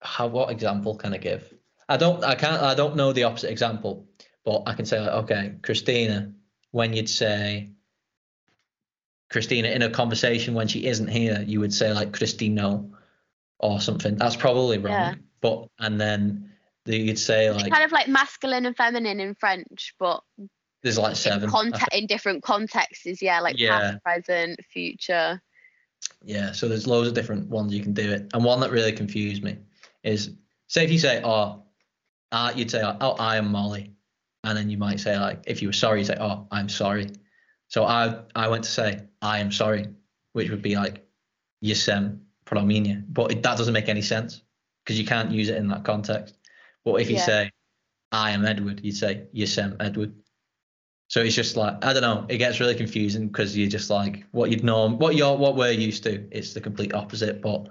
how what example can I give? I don't I can't I don't know the opposite example, but I can say like, okay, Christina, when you'd say Christina in a conversation when she isn't here, you would say like Christino or something. That's probably wrong. Yeah. But and then the- you'd say It's like kind of like masculine and feminine in French, but there's like seven. I conte- in different contexts. Yeah, like Yeah. past, present, future. Yeah, so there's loads of different ones you can do it. And one that really confused me is say if you say, oh, uh, you'd say, oh, I am Molly. And then you might say, like, if you were sorry, you say, oh, I'm sorry. So I I went to say, I am sorry, which would be like, Yesem promienia. But it, that doesn't make any sense because you can't use it in that context. But if you Yeah. say, I am Edward, you'd say, Yesem Edward. So it's just like I don't know. It gets really confusing because you're just like what you'd know, what you're, what we're used to. It's the complete opposite, but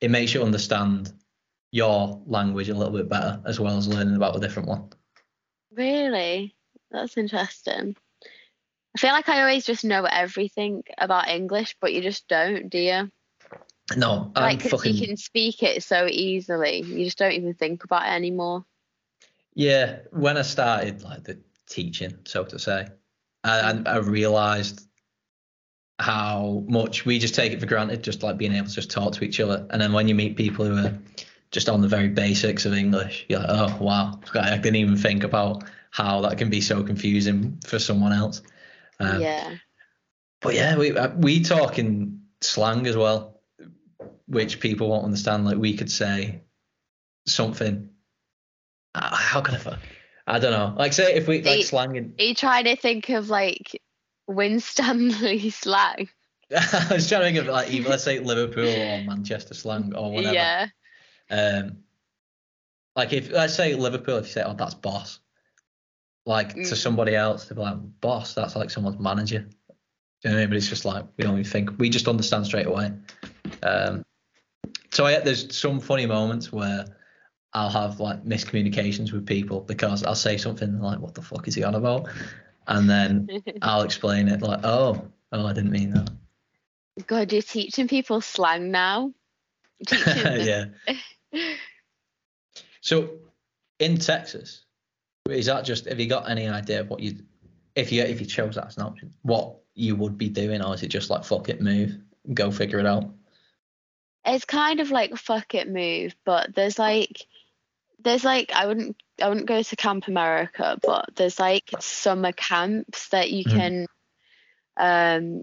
it makes you understand your language a little bit better as well as learning about a different one. Really? That's interesting. I feel like I always just know everything about English, but you just don't, do you? No, I'm Like, 'cause fucking you can speak it so easily, you just don't even think about it anymore. Yeah, when I started like the teaching, so to say, I, I realized how much we just take it for granted, just like being able to just talk to each other. And then when you meet people who are just on the very basics of English, you're like, oh wow, I didn't even think about how that can be so confusing for someone else. Um, yeah. But yeah, we uh, we talk in slang as well, which people won't understand. Like we could say something. Uh, how can I? Fuck? I don't know. Like say if we like slang. Are you trying to think of like Winstanley <laughs> slang? <laughs> I was trying to think of like even let's say Liverpool or Manchester slang or whatever. Yeah. Um, like if let's say Liverpool, if you say, "Oh, that's boss," like mm. to somebody else, they'd be like, "Boss, that's like someone's manager." Do you know what I mean? But it's just like we don't even think. We just understand straight away. Um, so I, there's some funny moments where I'll have like miscommunications with people because I'll say something like, "What the fuck is he on about?" and then <laughs> I'll explain it like, "Oh, oh, I didn't mean that." God, you're teaching people slang now. <laughs> yeah. so, in Texas, is that just? Have you got any idea of what you, if you if you chose that as an option, what you would be doing, or is it just like fuck it, move, go figure it out? It's kind of like fuck it, move, but there's like there's like I wouldn't I wouldn't go to Camp America, but there's like summer camps that you mm. can um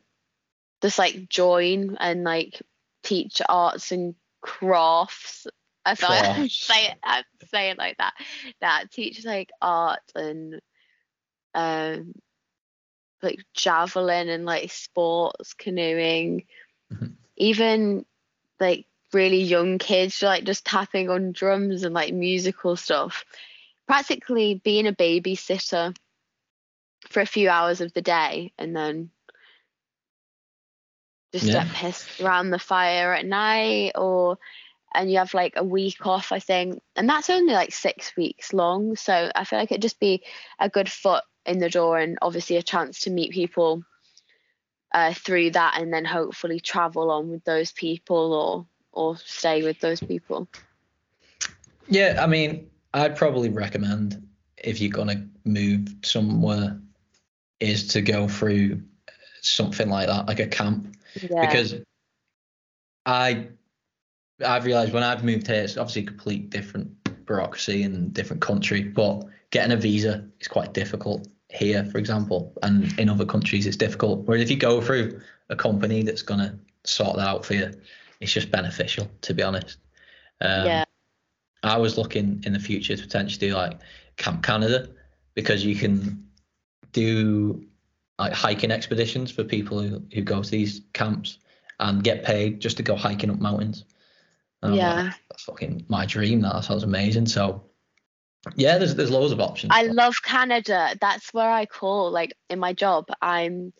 just like join and like teach arts and crafts. I say it, I say it like that. That teach like art and um like javelin and like sports, canoeing, mm-hmm. even like really young kids like just tapping on drums and like musical stuff. Practically being a babysitter for a few hours of the day and then just yeah. get pissed around the fire at night or and you have like a week off i think. And that's only like six weeks long. So i feel like it'd just be a good foot in the door and obviously a chance to meet people uh, through that and then hopefully travel on with those people or or stay with those people? Yeah, I mean, I'd probably recommend if you're gonna move somewhere is to go through something like that, like a camp, yeah. because I I've realised when I've moved here, it's obviously a complete different bureaucracy and different country, but getting a visa is quite difficult here, for example, and in other countries it's difficult. Whereas if you go through a company that's gonna sort that out for you, it's just beneficial to be honest. Um, yeah. I was looking in the future to potentially do like Camp Canada because you can do like hiking expeditions for people who, who go to these camps and get paid just to go hiking up mountains. yeah. Like, that's fucking my dream. That sounds amazing. So yeah, there's there's loads of options. I love Canada. That's where I call like in my job. I'm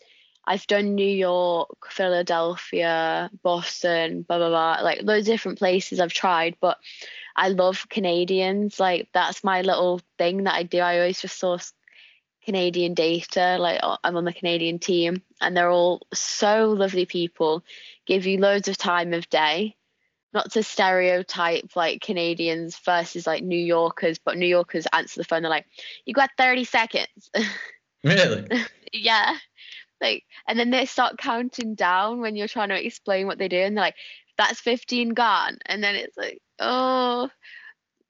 I've done New York, Philadelphia, Boston, blah blah blah, like those different places I've tried, but I love Canadians. Like that's my little thing that I do. I always just source Canadian data. Like I'm on the Canadian team, and they're all so lovely people. Give you loads of time of day. Not to stereotype like Canadians versus like New Yorkers, but New Yorkers answer the phone. They're like, "You got 30 seconds." <laughs> Really? yeah like and then they start counting down when you're trying to explain what they do and they're like that's 15 gone and then it's like oh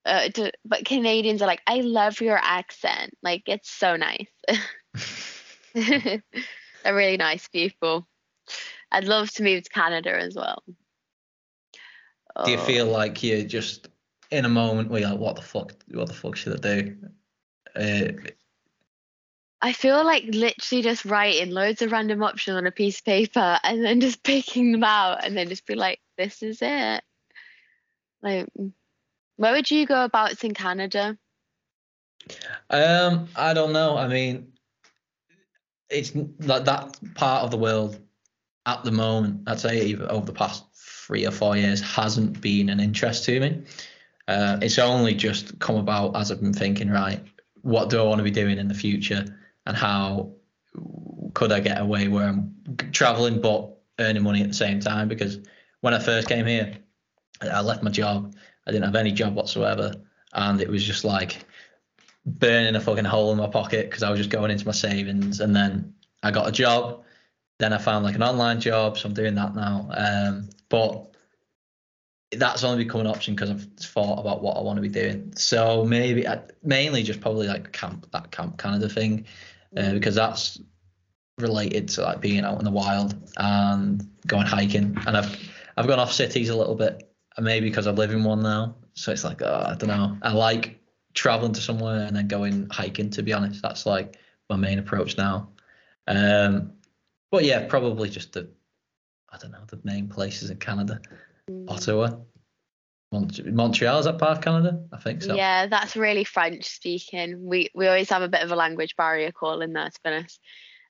uh, to, but canadians are like i love your accent like it's so nice <laughs> <laughs> they're really nice people i'd love to move to canada as well do you feel oh. like you're just in a moment where you're like what the fuck what the fuck should i do uh, I feel like literally just writing loads of random options on a piece of paper and then just <laughs> picking them out and then just be like, this is it. Like, where would you go about it in Canada? Um, I don't know. I mean, it's like that part of the world at the moment, I'd say even over the past three or four years, hasn't been an interest to me. Uh, it's only just come about as I've been thinking, right, what do I want to be doing in the future? and how could I get away where I'm traveling but earning money at the same time? Because when I first came here, I left my job. I didn't have any job whatsoever, and it was just like burning a fucking hole in my pocket because I was just going into my savings, and then I got a job. Then I found like an online job, so I'm doing that now. Um, but that's only become an option because I've thought about what I want to be doing. So maybe I, mainly just probably like camp that camp kind Canada thing, uh, because that's related to like being out in the wild and going hiking. And I've I've gone off cities a little bit, maybe because I live in one now. So it's like oh, I don't know. I like traveling to somewhere and then going hiking. To be honest, that's like my main approach now. Um, but yeah, probably just the I don't know the main places in Canada. Ottawa. Mont- Montreal is that part of Canada? I think so. Yeah, that's really French speaking. We we always have a bit of a language barrier calling there, to be honest.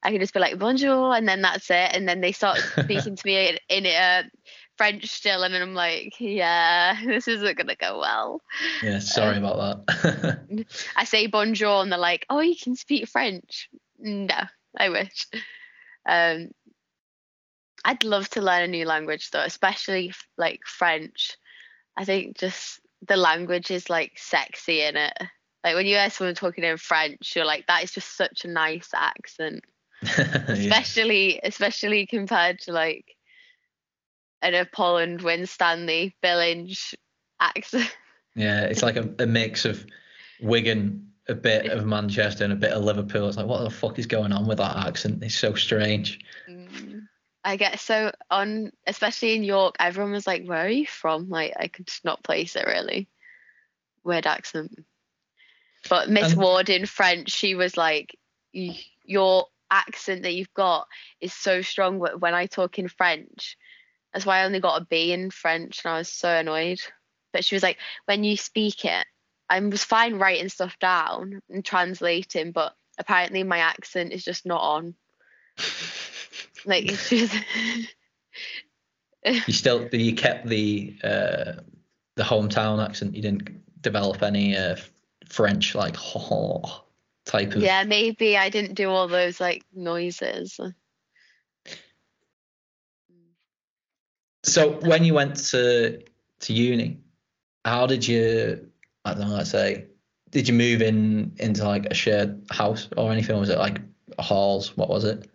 I can just be like bonjour, and then that's it. And then they start speaking to me in, <laughs> in uh, French still, and I'm like, yeah, <laughs> this isn't gonna go well. Yeah, sorry Um, about that. <laughs> I say bonjour, and they're like, oh, you can speak French. No, I wish. Um, I'd love to learn a new language though, especially like French. I think just the language is like sexy in it. Like when you hear someone talking in French, you're like, that is just such a nice accent, <laughs> yeah. especially especially compared to like an Up Holland Winstanley Village accent. yeah, it's like a, a mix of Wigan, a bit of Manchester, and a bit of Liverpool. It's like, what the fuck is going on with that accent? It's so strange. Mm. I get so on, especially in York, everyone was like, "Where are you from?" Like I could not place it really. Weird accent. But Miss Ward in French, she was like, "Your accent that you've got is so strong wh- when I talk in French." That's why I only got a B in French, and I was so annoyed. But she was like, "When you speak it, I was fine writing stuff down and translating, but apparently my accent is just not on." <laughs> Like it's just You still, you kept the uh, the hometown accent. You didn't develop any uh, French like <laughs> type of. yeah, maybe I didn't do all those like noises. So when you went to to uni, how did you? I don't know. Let's say, did you move in into like a shared house or anything? Was it like halls? What was it?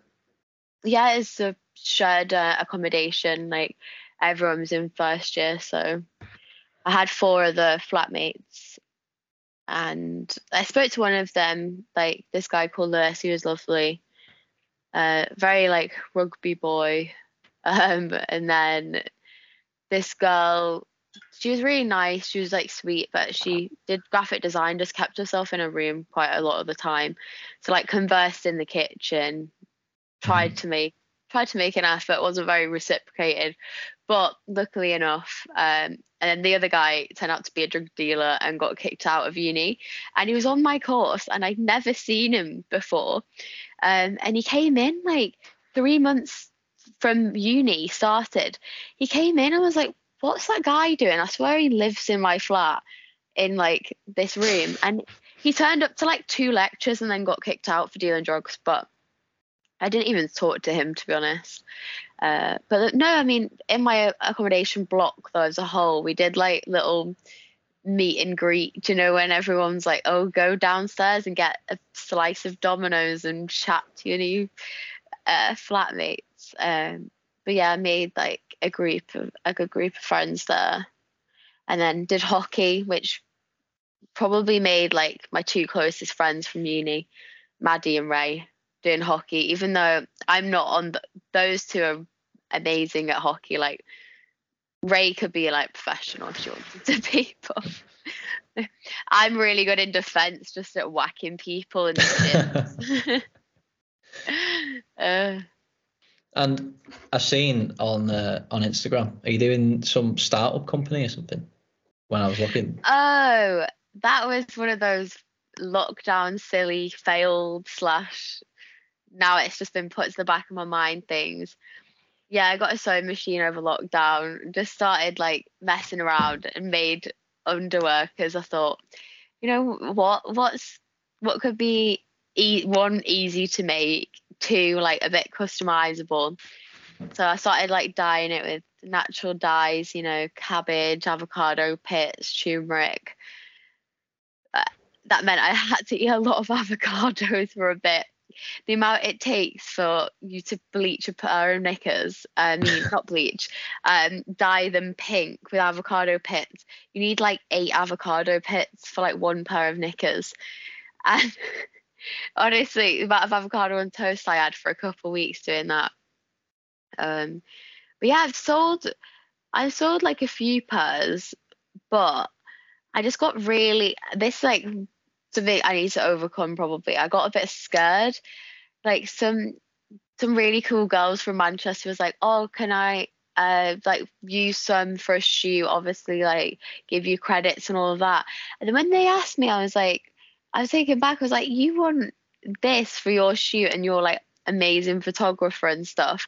Yeah, it's a shared uh, accommodation. Like everyone was in first year, so I had four other flatmates, and I spoke to one of them, like this guy called Lewis. He was lovely, uh, very like rugby boy. <laughs> Um, and then this girl, she was really nice. She was like sweet, but she did graphic design. Just kept herself in a room quite a lot of the time. So like conversed in the kitchen, tried to make tried to make an effort, wasn't very reciprocated. But luckily enough, um, and then the other guy turned out to be a drug dealer and got kicked out of uni. And he was on my course, and I'd never seen him before. Um, and he came in like three months from uni started. He came in and was like, "What's that guy doing? I swear he lives in my flat, in like this room." And he turned up to like two lectures and then got kicked out for dealing drugs. But I didn't even talk to him to be honest. Uh, but no, I mean, in my accommodation block though as a whole, we did like little meet and greet. You know when everyone's like, "Oh, go downstairs and get a slice of Domino's and chat to your new uh, flatmates." Um, but yeah, I made like a group of a good group of friends there, and then did hockey, which probably made like my two closest friends from uni, Maddie and Ray, doing hockey. Even though I'm not on, th- those two are amazing at hockey. Like Ray could be like professional if she wanted to be, <laughs> but I'm really good in defense, just at whacking people the <laughs> shins. <laughs> uh, And I've seen on uh, on Instagram, are you doing some startup company or something? When I was looking, oh, that was one of those lockdown silly failed slash now it's just been put to the back of my mind things. Yeah, I got a sewing machine over lockdown. Just started like messing around and made underwear because I thought, you know what, what's what could be e- one easy to make, two like a bit customizable. So I started like dyeing it with natural dyes, you know, cabbage, avocado pits, turmeric. Uh, that meant I <laughs> had to eat a lot of <laughs> avocados for a bit. The amount it takes for you to bleach a pair of knickers, I mean, <laughs> not bleach, um, dye them pink with avocado pits. You need like eight avocado pits for like one pair of knickers. And honestly, amount of avocado on toast I had for a couple of weeks doing that. Um, but yeah, I've sold, I've sold like a few pairs, but I just got really this like something I need to overcome probably. I got a bit scared. Like some some really cool girls from Manchester was like, Oh, can I uh like use some for a shoot, obviously like give you credits and all of that. And then when they asked me, I was like I was taken back, I was like, You want this for your shoot and you're like amazing photographer and stuff.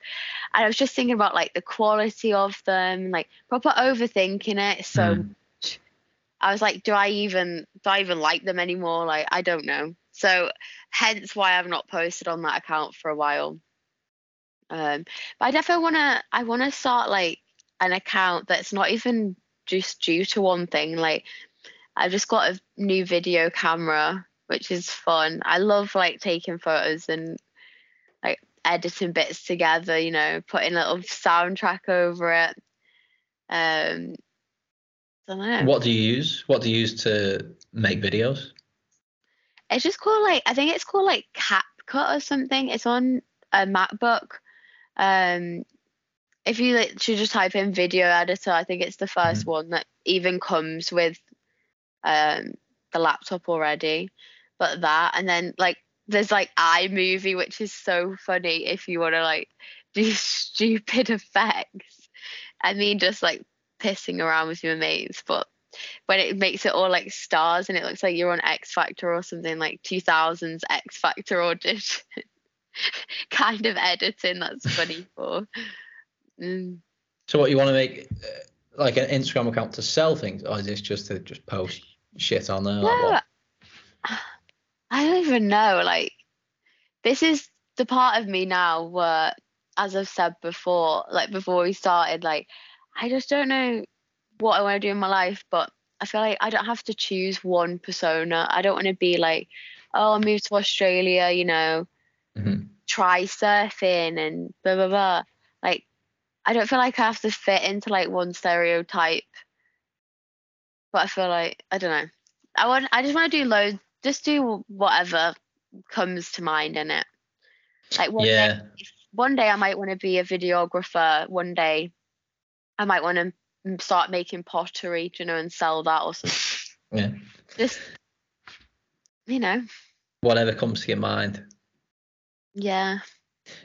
And I was just thinking about like the quality of them, like proper overthinking it so mm. I was like, do I even do I even like them anymore? Like I don't know. So hence why I've not posted on that account for a while. Um, but I definitely wanna I wanna start like an account that's not even just due to one thing. Like I've just got a new video camera, which is fun. I love like taking photos and like editing bits together, you know, putting a little soundtrack over it. Um know. What do you use? What do you use to make videos? It's just called like I think it's called like CapCut or something. It's on a MacBook. Um, if you like, should just type in video editor, I think it's the 1st mm-hmm. one that even comes with um the laptop already. But that and then like there's like iMovie, which is so funny if you want to like <laughs> do stupid effects. I mean, just like pissing around with your mates, but when it makes it all like stars and it looks like you're on X Factor or something like 2000s X Factor audition <laughs> kind of editing that's funny <laughs> for. Mm. So what you want to make uh, like an Instagram account to sell things, or is this just to just post shit on there? No, like <sighs> I don't even know. Like this is the part of me now where, as I've said before, like before we started, like I just don't know what I want to do in my life, but I feel like I don't have to choose one persona. I don't want to be like, oh, I'll move to Australia, you know, mm-hmm. try surfing and blah, blah, blah. Like, I don't feel like I have to fit into like one stereotype. But I feel like, I don't know. I want, I just want to do loads, just do whatever comes to mind in it. Like one yeah. day, one day I might want to be a videographer. One day I might want to start making pottery, you know, and sell that or something. <laughs> Yeah. Just, you know. Whatever comes to your mind. Yeah.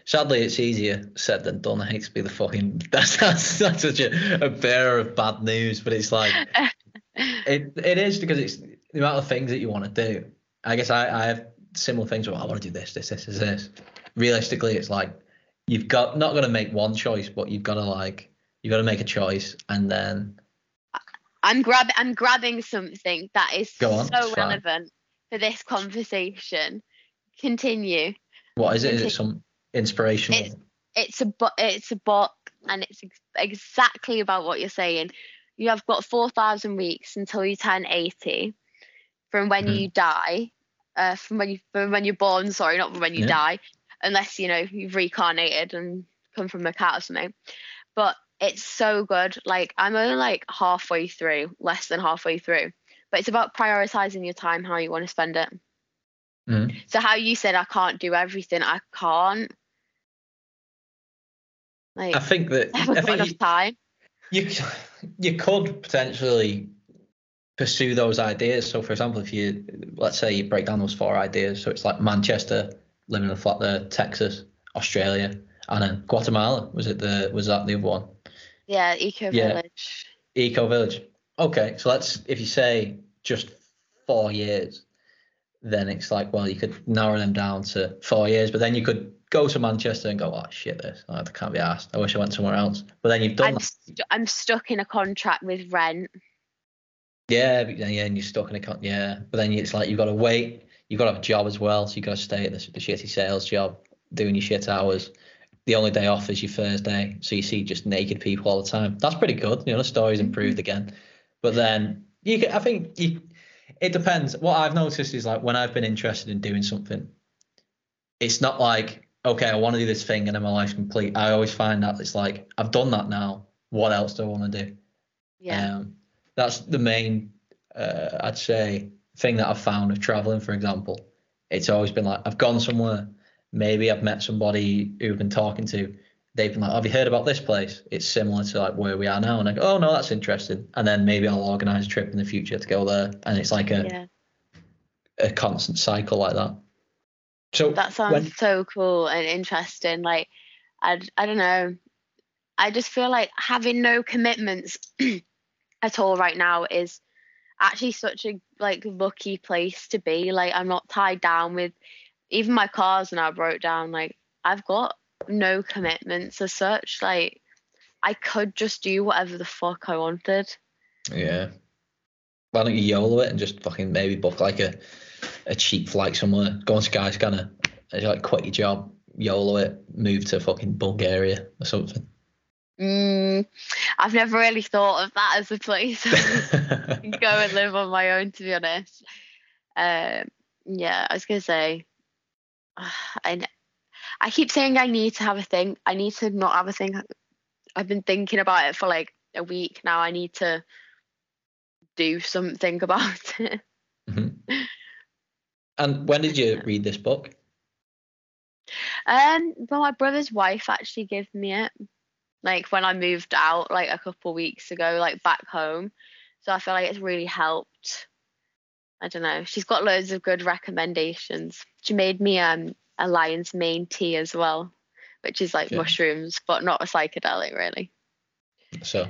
Sadly, it's easier said than done. I hate to be the fucking <laughs> that's that's, that's such a, a bearer of bad news, but it's like <laughs> it it is because it's the amount of things that you want to do. I guess I, I have similar things. Well, I want to do this, this, this, this, this. Realistically, it's like you've got not going to make one choice, but you've got to like you've got to make a choice, and then I'm grabbing I'm grabbing something that is so relevant fine. for this conversation. Continue. What is it? Continue. Is it some inspirational? It's, it's a bu- it's a book, and it's ex- exactly about what you're saying. You have got four thousand weeks until you turn eighty, from when mm. you die, uh, from when you from when you're born. Sorry, not from when you yeah. die, unless you know you've reincarnated and come from a cat or something. But it's so good. Like I'm only like halfway through, less than halfway through. But it's about prioritizing your time, how you want to spend it. Mm. So how you said I can't do everything, I can't. Like I think that <laughs> I, I think enough you, time. You <laughs> you could potentially pursue those ideas. So for example, if you let's say you break down those four ideas, so it's like Manchester, living in a flat there, Texas, Australia, and then Guatemala. Was it the was that the other one? Yeah, Eco yeah. Village. Eco Village. Okay, so let's if you say just four years, then it's like well you could narrow them down to four years, but then you could go to Manchester and go oh shit this I can't be asked. I wish I went somewhere else. But then you've done. I'm, st- I'm stuck in a contract with rent. Yeah, but, yeah, and you're stuck in a con. Yeah, but then it's like you've got to wait. You've got to have a job as well, so you've got to stay at the, the shitty sales job, doing your shit hours the only day off is your Thursday, so you see just naked people all the time. That's pretty good. You know, the story's mm-hmm. improved again. But then you, can, I think you, it depends. What I've noticed is like when I've been interested in doing something, it's not like okay, I want to do this thing and then my life's complete. I always find that it's like I've done that now. What else do I want to do? Yeah. Um, that's the main, uh, I'd say, thing that I've found of traveling, for example. It's always been like I've gone somewhere, maybe I've met somebody who I've been talking to. They've been like, "Have you heard about this place?" It's similar to like where we are now, and I go, "Oh no, that's interesting." And then maybe I'll organise a trip in the future to go there, and it's like a yeah. a constant cycle like that. So That sounds when- so cool and interesting. Like, I, I don't know. I just feel like having no commitments <clears throat> at all right now is actually such a like lucky place to be. Like, I'm not tied down with even my cars now broke down. Like, I've got no commitments as such. Like, I could just do whatever the fuck I wanted. Yeah. Why don't you YOLO it and just fucking maybe book like a, a cheap flight somewhere, go on Skyscanner, and you like quit your job, YOLO it, move to fucking Bulgaria or something. Mm, I've never really thought of that as a place. To <laughs> <laughs> go and live on my own to be honest. Um yeah i was gonna say <sighs> I, I keep saying i need to have a thing. I need to not have a thing. I've been thinking about it for like a week now. I need to do something <laughs> about it. Mhm. And when did you <laughs> read this book? um but my brother's wife actually gave me it like when i moved out like a couple weeks ago like back home. So i feel like it's really helped. I don't know. She's got loads of good recommendations. She made me um a lion's mane tea as well which is like Okay. mushrooms but not a psychedelic really. So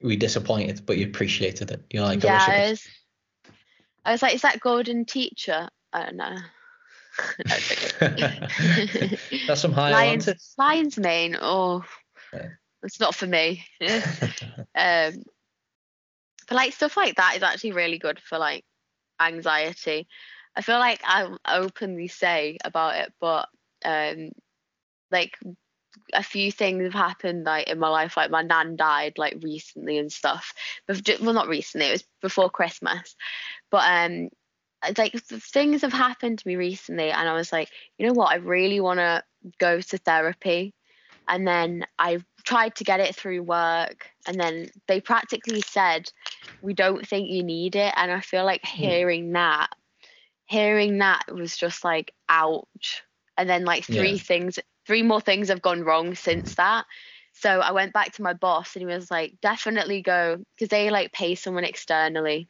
we disappointed, but you appreciated it. You're like, yeah I I was, I was like is that golden teacher i don't know. <laughs> No. <laughs> That's some high lion's, on lion's mane oh Yeah. it's not for me. <laughs> Um but like stuff like that is actually really good for like anxiety. I feel like i openly say about it but um like a few things have happened like in my life like my nan died like recently and stuff. But well not recently it was before christmas. But um like things have happened to me recently and i was like you know what? I really want to go to therapy. And then i tried to get it through work and then they practically said we don't think you need it. And i feel like hmm. hearing that hearing that was just like ouch. And then like three Yeah. things three more things have gone wrong since that. So i went back to my boss and he was like definitely go because they like pay someone externally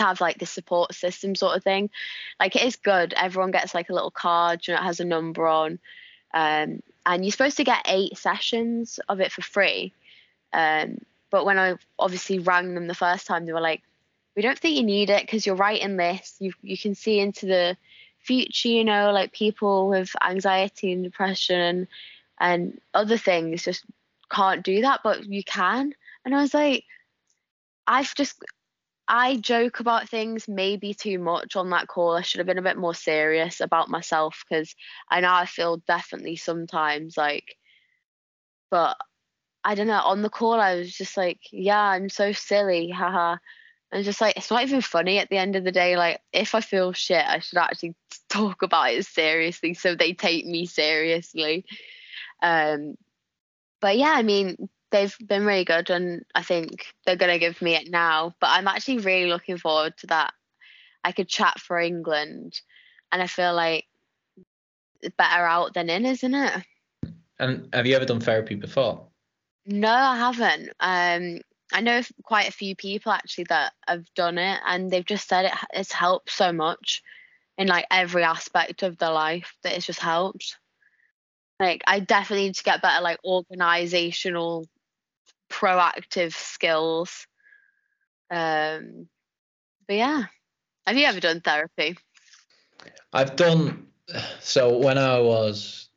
to have like this support system sort of thing. Like it is good. Everyone gets like a little card you know it has a number on. Um, and you're supposed to get eight sessions of it for free. Um, but when i obviously rang them the first time they were like we don't think you need it because you're writing this you, you can see into the future you know like people with anxiety and depression and other things just can't do that but you can. And i was like i've just i joke about things maybe too much on that call. I should have been a bit more serious about myself because i know i feel definitely sometimes like but i don't know on the call i was just like yeah i'm so silly haha. And just like it's not even funny at the end of the day like if i feel shit i should actually talk about it seriously so they take me seriously. Um but yeah i mean they've been really good and i think they're going to give me it now but i'm actually really looking forward to that i could chat for england and i feel like better out than in isn't it And have you ever done therapy before? No, I haven't. Um, I know quite a few people actually that have done it, and they've just said it it's helped so much in like every aspect of their life that it's just helped. Like, I definitely need to get better, like organizational, proactive skills. Um, but yeah, have you ever done therapy? I've done so when I was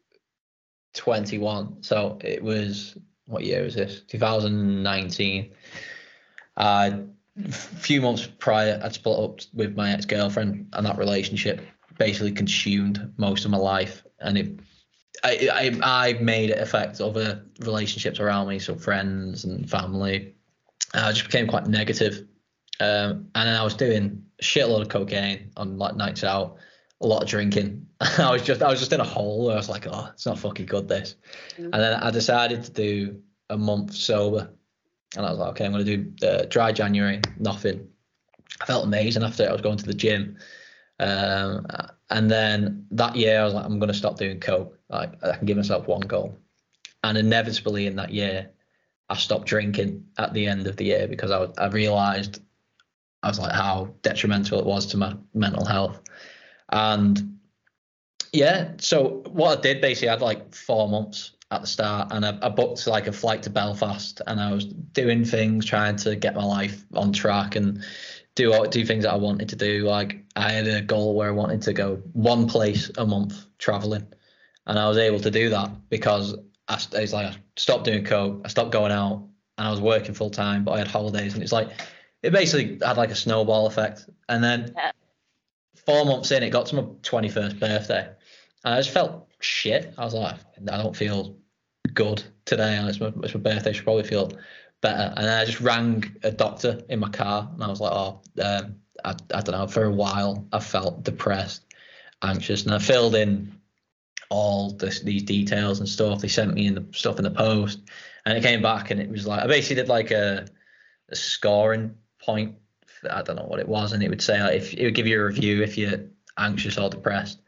21. So it was what year was this? 2019. Uh, a few months prior, I'd split up with my ex girlfriend, and that relationship basically consumed most of my life. And it, I, I, I made it affect other relationships around me, so friends and family. I just became quite negative, Um, and then I was doing a shitload of cocaine on like nights out, a lot of drinking. <laughs> I was just I was just in a hole. I was like, oh, it's not fucking good this. Mm. And then I decided to do a month sober, and I was like, okay, I'm gonna do uh, dry January, nothing. I felt amazing after it. I was going to the gym. Um, and then that year, I was like, I'm gonna stop doing coke. Like I can give myself one goal. And inevitably, in that year, I stopped drinking at the end of the year because I I realised I was like how detrimental it was to my mental health. And yeah, so what I did basically, I had like four months at the start, and I, I booked like a flight to Belfast, and I was doing things, trying to get my life on track and do do things that I wanted to do. Like I had a goal where I wanted to go one place a month traveling, and I was able to do that because I, I was like I stopped doing coke, I stopped going out, and I was working full time, but I had holidays, and it's like it basically had like a snowball effect. And then Yeah. four months in, it got to my twenty first birthday, and I just felt shit. I was like, I don't feel good today, and it's my, it's my birthday. I should probably feel better. And then I just rang a doctor in my car, and I was like, oh, um, I, I don't know. For a while, I felt depressed, anxious, and I filled in all this, these details and stuff. They sent me in the stuff in the post, and it came back, and it was like I basically did like a, a scoring point. I don't know what it was, and it would say like, if it would give you a review if you're anxious or depressed,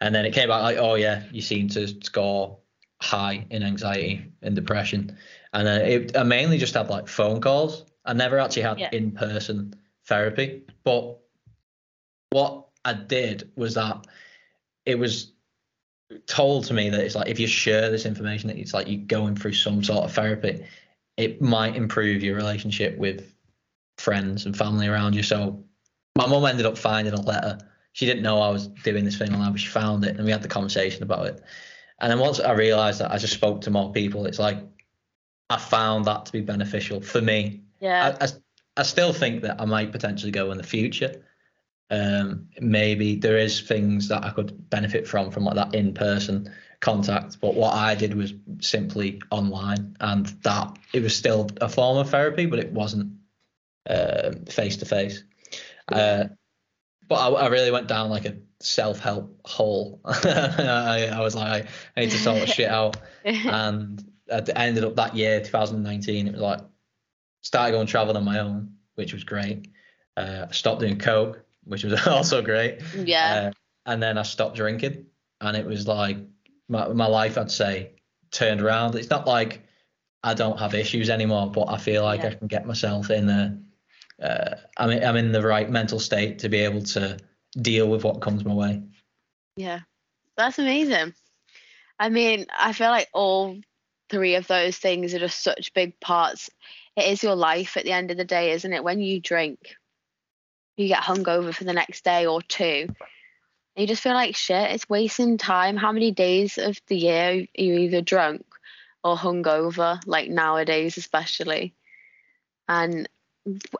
and then it came back like, oh yeah, you seem to score high in anxiety and depression, and then it, I mainly just had like phone calls. I never actually had Yeah. in person therapy, but what I did was that it was told to me that it's like if you share this information, it's like you're going through some sort of therapy, it might improve your relationship with friends and family around you. So my mum ended up finding a letter. She didn't know I was doing this thing online, but she found it and we had the conversation about it. And then once I realized that I just spoke to more people, it's like I found that to be beneficial for me Yeah. I, I, I still think that I might potentially go in the future. Um, maybe there is things that I could benefit from from like that in person contact. But what I did was simply online, and that it was still a form of therapy, but it wasn't face to face. But I, I really went down like a self help hole. <laughs> I, I was like, I need to sort of shit out <laughs> and I ended up that year 2019 it was like started going traveling on my own which was great uh, I stopped doing coke which was <laughs> also great yeah. uh, and then I stopped drinking and it was like my, my life I'd say turned around it's not like I don't have issues anymore but I feel like Yeah. I can get myself in a uh, I'm, in, I'm in the right mental state to be able to deal with what comes my way Yeah, that's amazing. I mean, I feel like all three of those things are just such big parts. It is your life at the end of the day, isn't it? When you drink, you get hungover for the next day or two. You just feel like shit. It's wasting time. How many days of the year are you either drunk or hungover, like nowadays, especially? And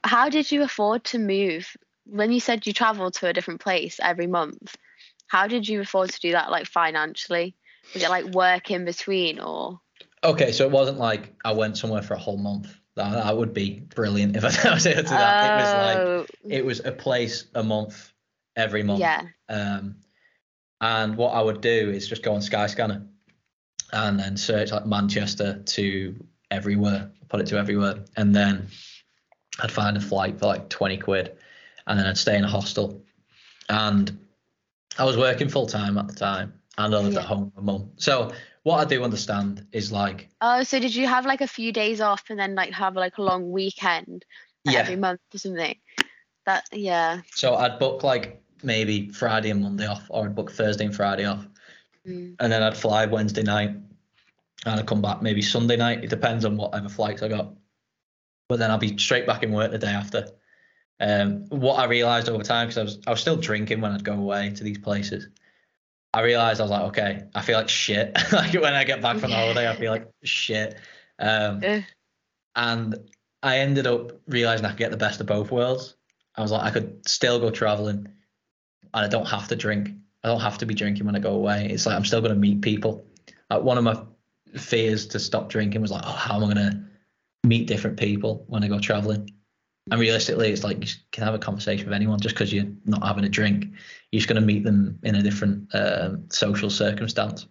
how did you afford to move? When you said you traveled to a different place every month, how did you afford to do that, like financially? Was it like work in between or? Okay, so it wasn't like I went somewhere for a whole month. That, that would be brilliant if I <laughs> was able to do that. It was like Oh, it was a place a month every month. yeah, Um, and what I would do is just go on Skyscanner and then search like Manchester to everywhere, put it to everywhere, and then I'd find a flight for like twenty quid, and then I'd stay in a hostel. And I was working full time at the time, and I lived Yeah. at home with my mum. So what I do understand is like Oh, so did you have like a few days off and then like have like a long weekend like, yeah. every month or something? That yeah. So I'd book like maybe Friday and Monday off, or I'd book Thursday and Friday off, Mm. and then I'd fly Wednesday night, and I'd come back maybe Sunday night. It depends on whatever flights I got. But then I'll be straight back in work the day after. Um, what I realised over time, because I was I was still drinking when I'd go away to these places. I realised I was like, okay, I feel like shit. <laughs> like when I get back from the holiday, I feel like shit. Um, Ugh. and I ended up realizing I could get the best of both worlds. I was like, I could still go traveling, and I don't have to drink. I don't have to be drinking when I go away. It's like I'm still going to meet people. Like one of my fears to stop drinking was like, oh, how am I going to meet different people when I go traveling? And realistically, it's like you can have a conversation with anyone just because you're not having a drink. You're just going to meet them in a different um, social circumstance.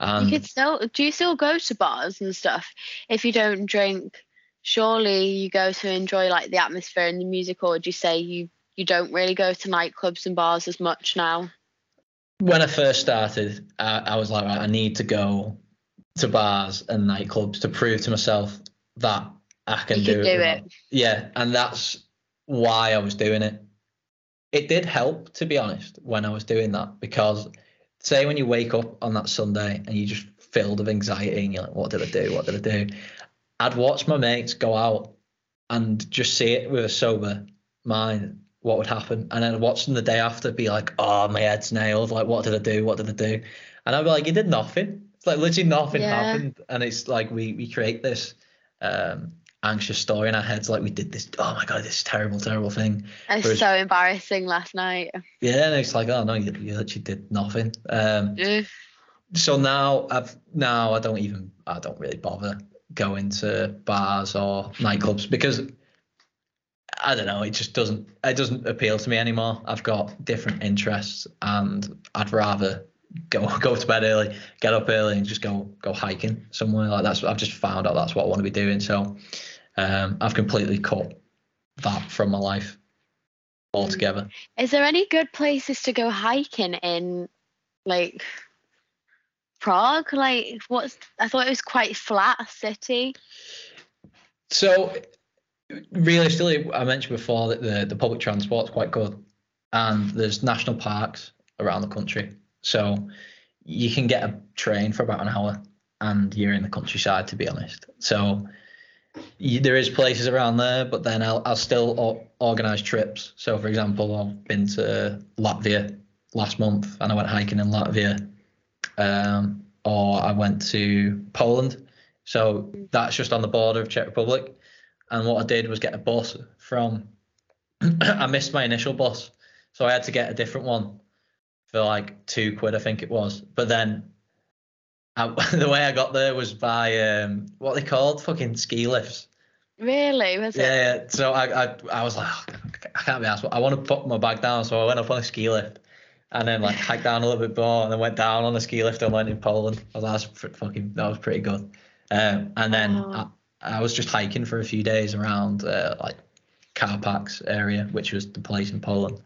And you could still do you still go to bars and stuff if you don't drink? Surely you go to enjoy like the atmosphere and the music, or do you say you you don't really go to nightclubs and bars as much now? When I first started, I, I was like, right, I need to go to bars and nightclubs to prove to myself that I can, do, it, do it. Yeah, and that's why I was doing it. It did help, to be honest, when I was doing that because say when you wake up on that Sunday and you're just filled with anxiety and you're like, what did I do? What did I do? I'd watch my mates go out and just see it with a sober mind what would happen. And then watch them the day after be like, oh, my head's nailed. Like, what did I do? What did I do? And I'd be like, you did nothing. It's like literally nothing yeah. happened. And it's like we we create this um, anxious story in our heads like we did this oh my god this terrible terrible thing. It was so embarrassing last night. Yeah and it's like oh no you, you actually did nothing. Um so now i've now i don't even i don't really bother going to bars or nightclubs because i don't know it just doesn't it doesn't appeal to me anymore. I've got different interests and i'd rather go <laughs> go to bed early, get up early, and just go go hiking somewhere. Like that's I've just found out that's what I want to be doing. So um, I've completely cut that from my life altogether. Is there any good places to go hiking in, like Prague? Like, what's I thought it was quite flat city. So, really, realistically, I mentioned before that the the public transport's quite good, and there's national parks around the country, so you can get a train for about an hour, and you're in the countryside. To be honest, so there is places around there, but then I'll, I'll still organise trips. So, for example, I've been to Latvia last month and I went hiking in Latvia, um, or I went to Poland. So that's just on the border of Czech Republic. And what I did was get a bus from. <clears throat> I missed my initial bus, so I had to get a different one for like two quid, I think it was. But then I, <laughs> the way I got there was by um, what they called fucking ski lifts. Really? Was it? Yeah, yeah. So I, I, I was like, oh, I can't be asked. I want to put my bag down, so I went up on a ski lift, and then like hiked down a little bit more, and then went down on the ski lift and went in Poland. I was like, fucking, that was pretty good. Um, and then oh. I, I, was just hiking for a few days around uh, like Karpacz area, which was the place in Poland.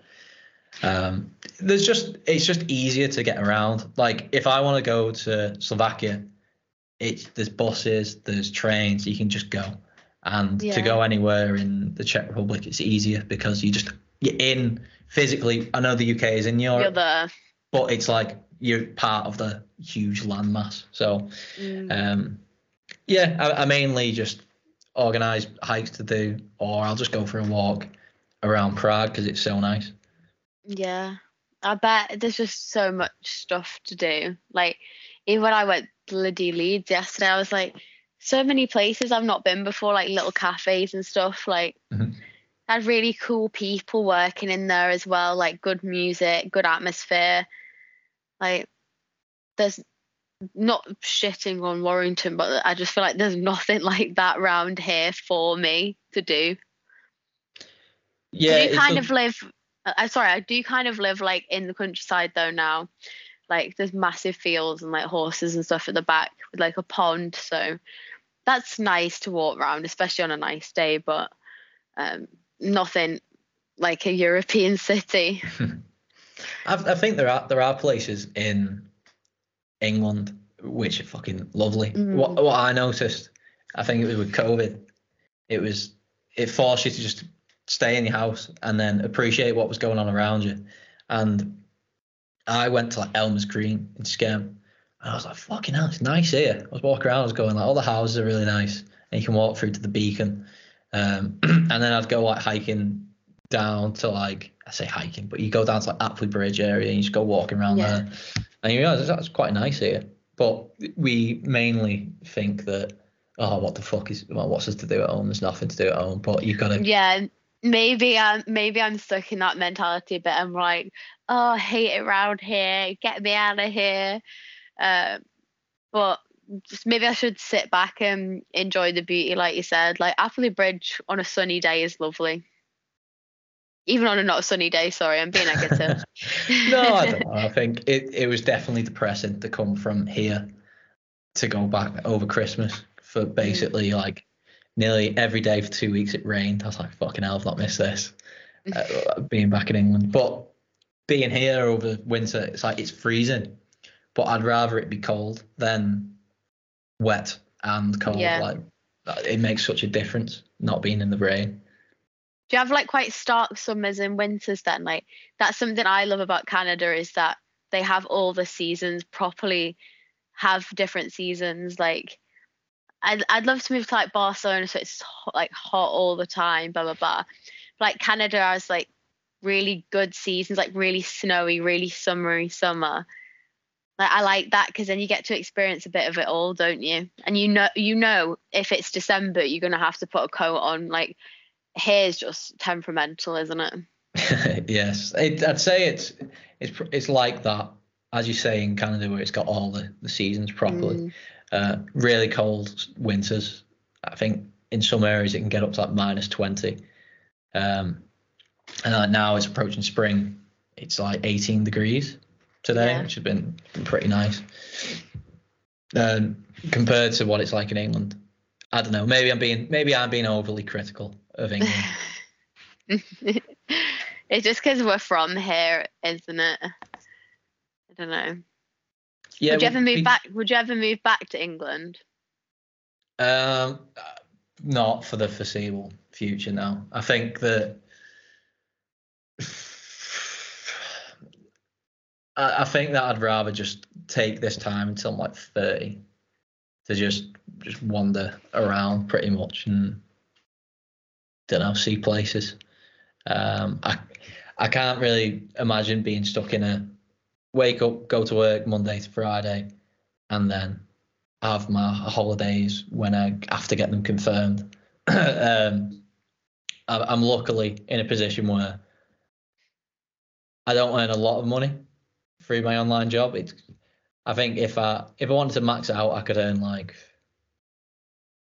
Um, there's just it's just easier to get around. Like if I want to go to Slovakia, it's there's buses, there's trains, you can just go. And yeah. to go anywhere in the Czech Republic, it's easier because you just you're in physically. I know the UK is in Europe, but it's like you're part of the huge landmass. So, mm. um, yeah, I, I mainly just organise hikes to do, or I'll just go for a walk around Prague because it's so nice. Yeah. I bet there's just so much stuff to do. Like even when I went bloody Leeds yesterday, I was like, so many places I've not been before, like little cafes and stuff. Like mm-hmm. had really cool people working in there as well, like good music, good atmosphere. Like there's not shitting on Warrington, but I just feel like there's nothing <laughs> like that round here for me to do. Yeah, you kind of live I'm sorry, I do kind of live like in the countryside though now. Like there's massive fields and like horses and stuff at the back with like a pond. So that's nice to walk around, especially on a nice day, but um, nothing like a European <laughs> city. <laughs> I, think there are there are places in England which are fucking lovely. Mm. What what I noticed, I think it was with COVID, it was it forced you to just stay in your house and then appreciate what was going on around you. And I went to like Elmer's Green in Skem. And I was like, fucking hell, it's nice here. I was walking around, I was going like, all the houses are really nice. And you can walk through to the beacon. Um, <clears throat> and then I'd go like hiking down to like, I say hiking, but you go down to like Appley Bridge area and you just go walking around yeah. there. And you realize that's quite nice here. But we mainly think that, oh, what the fuck is, well, what's this to do at home? There's nothing to do at home. But you've got to. Yeah maybe I'm maybe I'm stuck in that mentality, but I'm like, oh, I hate it around here. Get me out of here. Uh, but just maybe I should sit back and enjoy the beauty, like you said. Like Appley Bridge on a sunny day is lovely. Even on a not sunny day, sorry, I'm being negative. <laughs> no, I don't know. I think it, it was definitely depressing to come from here to go back over Christmas for Mm. basically like nearly every day for two weeks. It rained. I was like, fucking hell, I've not missed this. <laughs> Uh, being back in England, but being here over winter, it's like it's freezing. But I'd rather it be cold than wet and cold. Yeah. Like it makes such a difference not being in the rain. Do you have like quite stark summers and winters then? Like that's something I love about Canada is that they have all the seasons properly have different seasons. Like I'd I'd love to move to like Barcelona so it's hot, like hot all the time, blah blah blah. Like Canada has like really good seasons, like really snowy, really summery summer. Like I like that because then you get to experience a bit of it all, don't you? And you know you know if it's December you're gonna have to put a coat on. Like here's just temperamental, isn't it? <laughs> yes, it, I'd say it's it's it's like that, as you say in Canada, where it's got all the, the seasons properly. Mm. Uh, really cold winters. I think in some areas it can get up to like minus twenty. Um, and like now it's approaching spring. It's like eighteen degrees today, Yeah. which has been, been pretty nice. Um, compared to what it's like in England, I don't know. Maybe I'm being maybe I'm being overly critical of England. <laughs> <laughs> it's just because we're from here, isn't it? I don't know. Yeah, would you ever move we- back? Would you ever move back to England? Um, not for the foreseeable future. Now, I think that. <sighs> I, I think that I'd rather just take this time until I'm like thirty to just just wander around pretty much and don't know see places. Um, I I can't really imagine being stuck in a wake up, go to work Monday to Friday, and then have my holidays when I have to get them confirmed. <clears throat> um, I'm luckily in a position where I don't earn a lot of money through my online job. It's, I think if I if I wanted to max out, I could earn like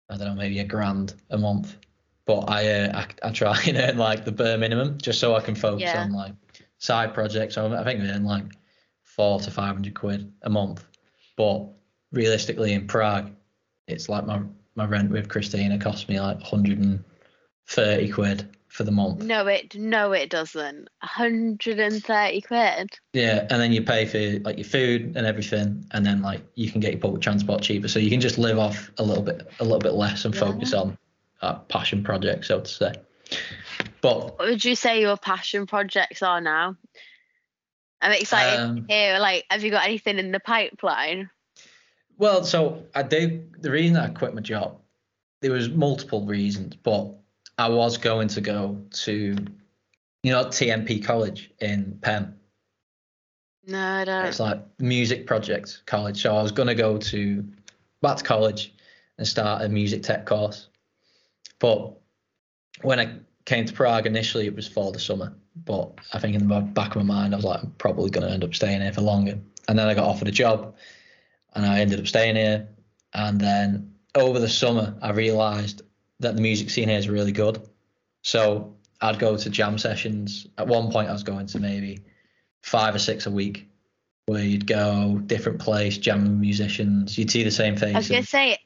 I don't know, maybe a grand a month. But I uh, I, I try <laughs> and earn like the bare minimum just so I can focus Yeah. on like side projects. So I think I earn like four to five hundred quid a month. But realistically, in Prague, it's like my my rent with Christina cost me like 130 quid for the month. No, it no, it doesn't. 130 quid. Yeah, and then you pay for like your food and everything, and then like you can get your public transport cheaper, so you can just live off a little bit a little bit less and focus on a passion project, so to say. But What would you say your passion projects are now? I'm excited Um, to hear. Like, have you got anything in the pipeline? Well, so I did. The reason I quit my job, there was multiple reasons, but I was going to go to, you know, TMP College in Penn. No, I don't. It's like music project college. So I was going to go to back to college and start a music tech course. But when I came to Prague initially, it was for the summer. But I think in the back of my mind, I was like, I'm probably going to end up staying here for longer. And then I got offered a job and I ended up staying here. And then over the summer, I realized that the music scene here is really good. So I'd go to jam sessions. At one point, I was going to maybe five or six a week where you'd go different place, jamming musicians. You'd see the same faces. I was gonna faces. say.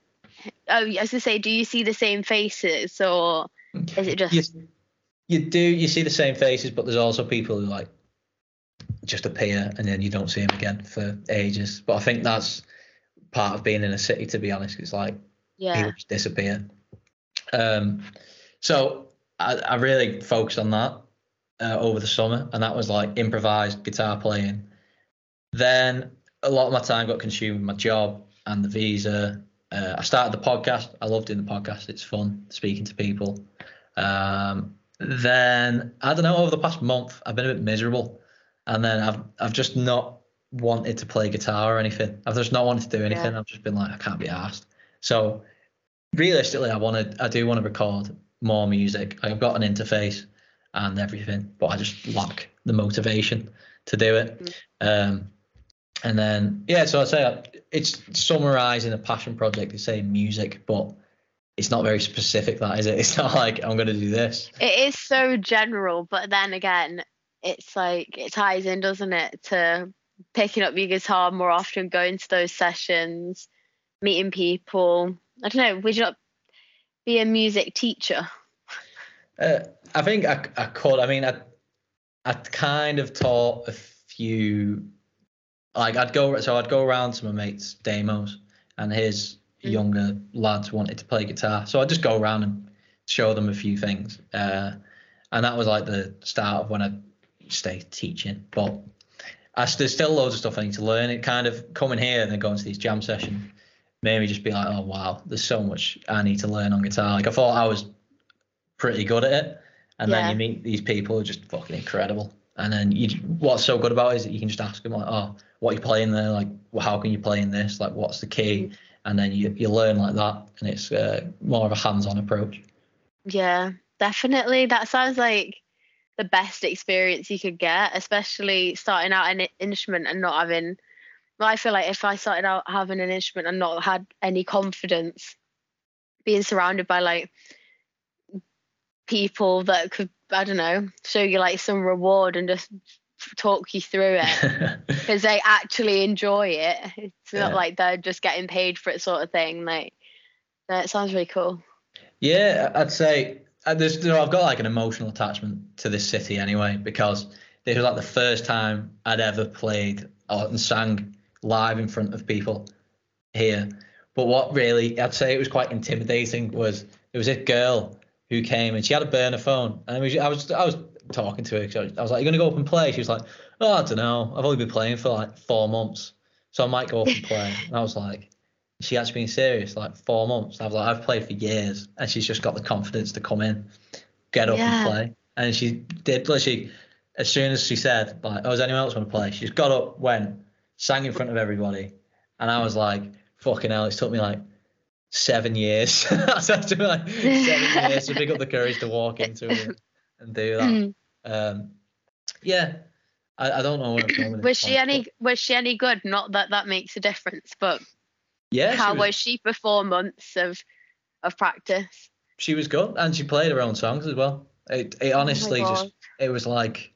Oh, I was gonna say, do you see the same faces or is it just? You, you do, you see the same faces, but there's also people who like just appear and then you don't see them again for ages. But I think that's part of being in a city, to be honest. It's like yeah. people just disappear. Um, so I, I really focused on that uh, over the summer, and that was like improvised guitar playing. Then a lot of my time got consumed with my job and the visa. Uh, I started the podcast. I love doing the podcast. It's fun speaking to people. Um, then I don't know. Over the past month, I've been a bit miserable, and then I've I've just not wanted to play guitar or anything. I've just not wanted to do anything. Yeah. I've just been like, I can't be asked. So realistically, I want to. I do want to record more music. I've got an interface and everything, but I just lack the motivation to do it. Um, and then yeah, so I'd say it's summarizing a passion project to say music, but it's not very specific. That is it. <laughs> It's not like I'm going to do this. It is so general, but then again, it's like it ties in, doesn't it, to picking up your guitar more often, going to those sessions, meeting people. I don't know. Would you not be a music teacher? Uh, I think I, I could. I mean, I I kind of taught a few. Like I'd go so I'd go around to my mates' demos, and his. Younger lads wanted to play guitar, so I'd just go around and show them a few things. Uh, and that was like the start of when I stayed teaching. But I, there's still loads of stuff I need to learn. It kind of coming here and then going to these jam sessions made me just be like, oh wow, there's so much I need to learn on guitar. Like I thought I was pretty good at it, and yeah. then you meet these people who are just fucking incredible. And then you, what's so good about it is that you can just ask them like, oh, what are you playing there? Like, well, how can you play in this? Like, what's the key? And then you you learn like that, and it's uh, more of a hands-on approach. Yeah, definitely. That sounds like the best experience you could get, especially starting out an instrument and not having. Well, I feel like if I started out having an instrument and not had any confidence, being surrounded by like people that could I don't know show you like some reward and just talk you through it <laughs> because they actually enjoy it. It's yeah. not like they're just getting paid for it sort of thing. Like that sounds really cool. Yeah, I'd say uh, there's you know, I've got like an emotional attachment to this city anyway because this was like the first time I'd ever played and sang live in front of people here. But what really I'd say it was quite intimidating was there was a girl who came and she had a burner phone and I was I was, I was talking to her. I was like, "You're gonna go up and play?" She was like, "Oh, I don't know. I've only been playing for like four months, so I might go up and play." <laughs> And I was like, "She actually being serious? Like four months?" I was like, "I've played for years," and she's just got the confidence to come in, get up yeah. and play. And she did. Literally, as soon as she said, "Like, oh, does anyone else want to play?" She just got up, went, sang in front of everybody, and I was like, "Fucking hell!" It took me like seven years. so it took me like seven <laughs> years to pick up the courage to walk into it and do that. Mm. Um, yeah, I, I, don't know where I'm going. <clears throat> was she any Was she any good? Not that that makes a difference, but yeah, how was, was, she for four months of of practice? She was good, and she played her own songs as well. It, it oh honestly oh just it was like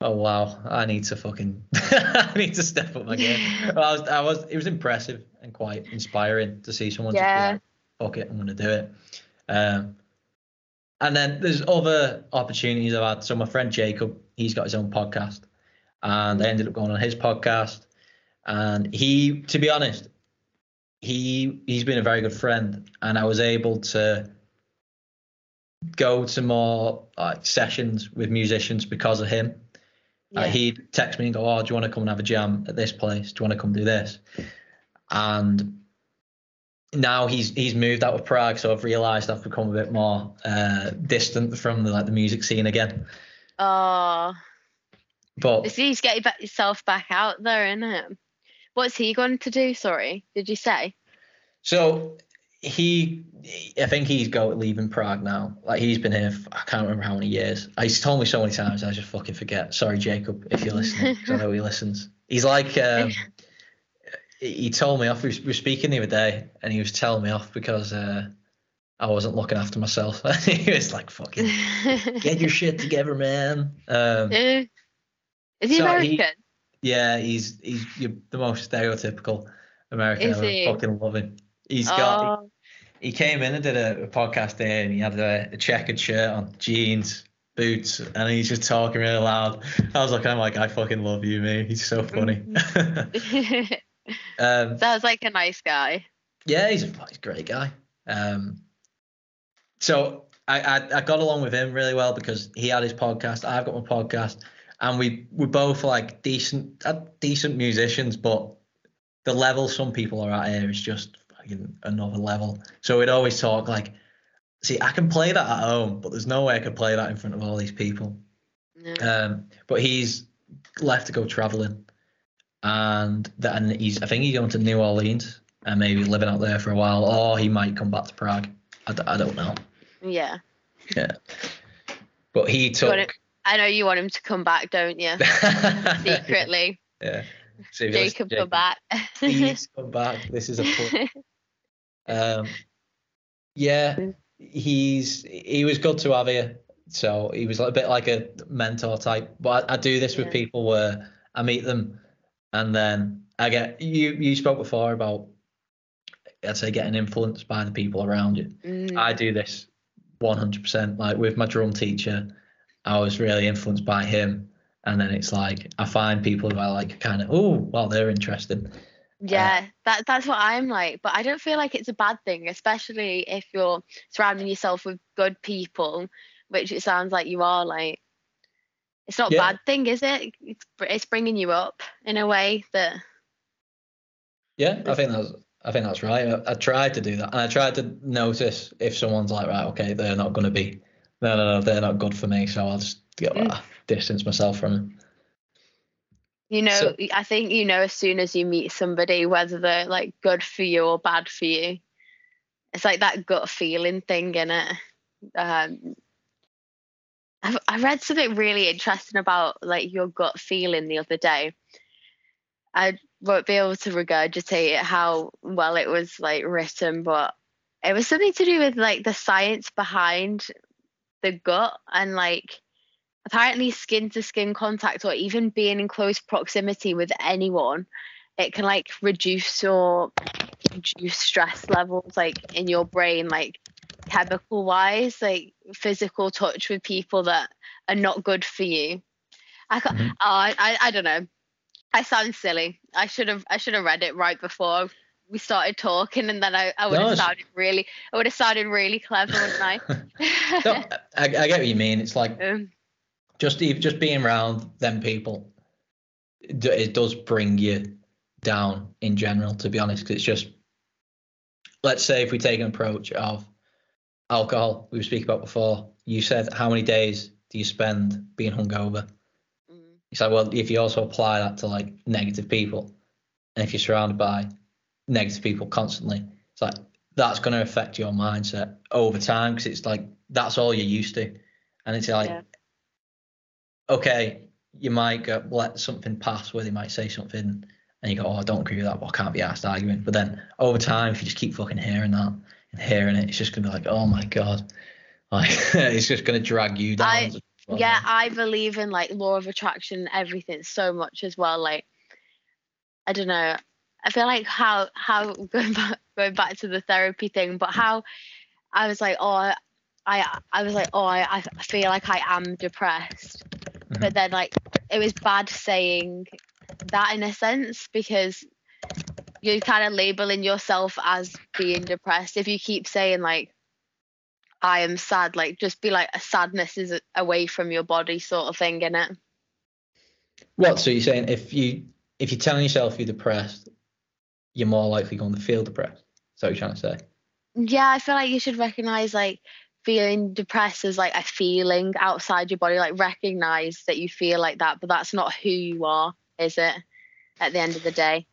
oh wow, I need to fucking <laughs> I need to step up my game. I was I was it was impressive and quite inspiring to see someone yeah. just like, fuck it, I'm gonna do it. Um, and then there's other opportunities I've had. So my friend Jacob, he's got his own podcast, and I ended up going on his podcast. And he, to be honest, he he's been a very good friend, and I was able to go to more like sessions with musicians because of him. Yeah. Uh, he'd text me and go, "Oh, do you want to come and have a jam at this place? Do you want to come do this?" And now he's he's moved out of Prague, so I've realised I've become a bit more uh, distant from the like the music scene again. Oh. But he's getting back yourself back out there, isn't it? What's he going to do? Sorry, did you say? So he, I think he's go leaving Prague now. Like he's been here. For, I can't remember how many years. He's told me so many times. I just fucking forget. Sorry, Jacob, if you're listening. I know he listens. He's like. Um, <laughs> he told me off. We were speaking the other day, and he was telling me off because uh, I wasn't looking after myself. <laughs> he was like, "Fucking <laughs> get your shit together, man." Um, Is he so American? He, yeah, he's he's the most stereotypical American. Is he? I fucking love him. He's got. Oh. He, he, came in and did a, a podcast there, and he had a, a, checkered shirt on, jeans, boots, and he's just talking really loud. I was like, I'm like, I fucking love you, mate. He's so funny. <laughs> Um, <laughs> Sounds like a nice guy. Yeah, he's a, he's a great guy. Um, so I, I, I got along with him really well because he had his podcast, I've got my podcast, and we we're both like decent uh, decent musicians, but the level some people are at here is just fucking another level. So we'd always talk like, see, I can play that at home, but there's no way I could play that in front of all these people. No. Um, but he's left to go traveling and then he's I think he's going to New Orleans and maybe living out there for a while, or he might come back to Prague. I d- I don't know. Yeah. Yeah. But he took. I know you want him to come back, don't you? <laughs> Secretly. Yeah. So Jacob, listening, come back. please <laughs> come back. This is a. <laughs> Um, yeah, he's he was good to have here. So he was like a bit like a mentor type. But I, I do this with people where I meet them, and then I get you. You spoke before about I'd say getting influenced by the people around you. Mm, I do this 100%. Like with my drum teacher, I was really influenced by him. And then it's like I find people who I like kind of, oh, well, they're interesting. yeah, that that's what I'm like. But I don't feel like it's a bad thing, especially if you're surrounding yourself with good people, which it sounds like you are. Like, it's not a bad thing, is it? It's it's bringing you up in a way that Yeah, I think that's I think that's right. I, I tried to do that, and I tried to notice if someone's like, right, okay, they're not going to be, no, no, no, they're not good for me, so I'll just get Mm. distance myself from them. you know. So- I think you know as soon as you meet somebody whether they're like good for you or bad for you. It's like that gut feeling thing in it. Um, I've, I read something really interesting about like your gut feeling the other day. I won't be able to regurgitate it how well it was like written, but it was something to do with like the science behind the gut and like apparently skin to skin contact or even being in close proximity with anyone it can like reduce or reduce stress levels like in your brain like chemical wise like physical touch with people that are not good for you i Mhm. oh, I, I i don't know i sound silly i should have i should have read it right before we started talking and then i, I would No, have sounded really i would have sounded really clever wouldn't i <laughs> no, I, I get what you mean. It's like um, just even just being around them people, it, does bring you down in general. To be honest, it's just let's say if we take an approach of alcohol we were speaking about before. You said how many days do you spend being hungover? mm, It's like well, if you also apply that to like negative people, and if you're surrounded by negative people constantly, it's like that's going to affect your mindset over time because it's like that's all you're used to, and it's like Yeah. okay, you might go, let something pass where they might say something, and you go, oh, I don't agree with that, but I can't be asked arguing. But then over time, if you just keep fucking hearing that and hearing it, it's just gonna be like, oh my god, like <laughs> it's just gonna drag you down. I- well. yeah i believe in like law of attraction and everything so much as well like i don't know i feel like how how <laughs> going back going back to the therapy thing but how i was like oh i i was like oh i, I feel like i am depressed mm-hmm. but then like it was bad saying that in a sense because you're kind of labeling yourself as being depressed if you keep saying like I am sad. Like, just be like, a sadness is away from your body, sort of thing, in it. What? So you're saying if you if you're telling yourself you're depressed, you're more likely going to feel depressed. Is that what you're trying to say? Yeah, I feel like you should recognize like feeling depressed as like a feeling outside your body. Like, recognize that you feel like that, but that's not who you are, is it? At the end of the day.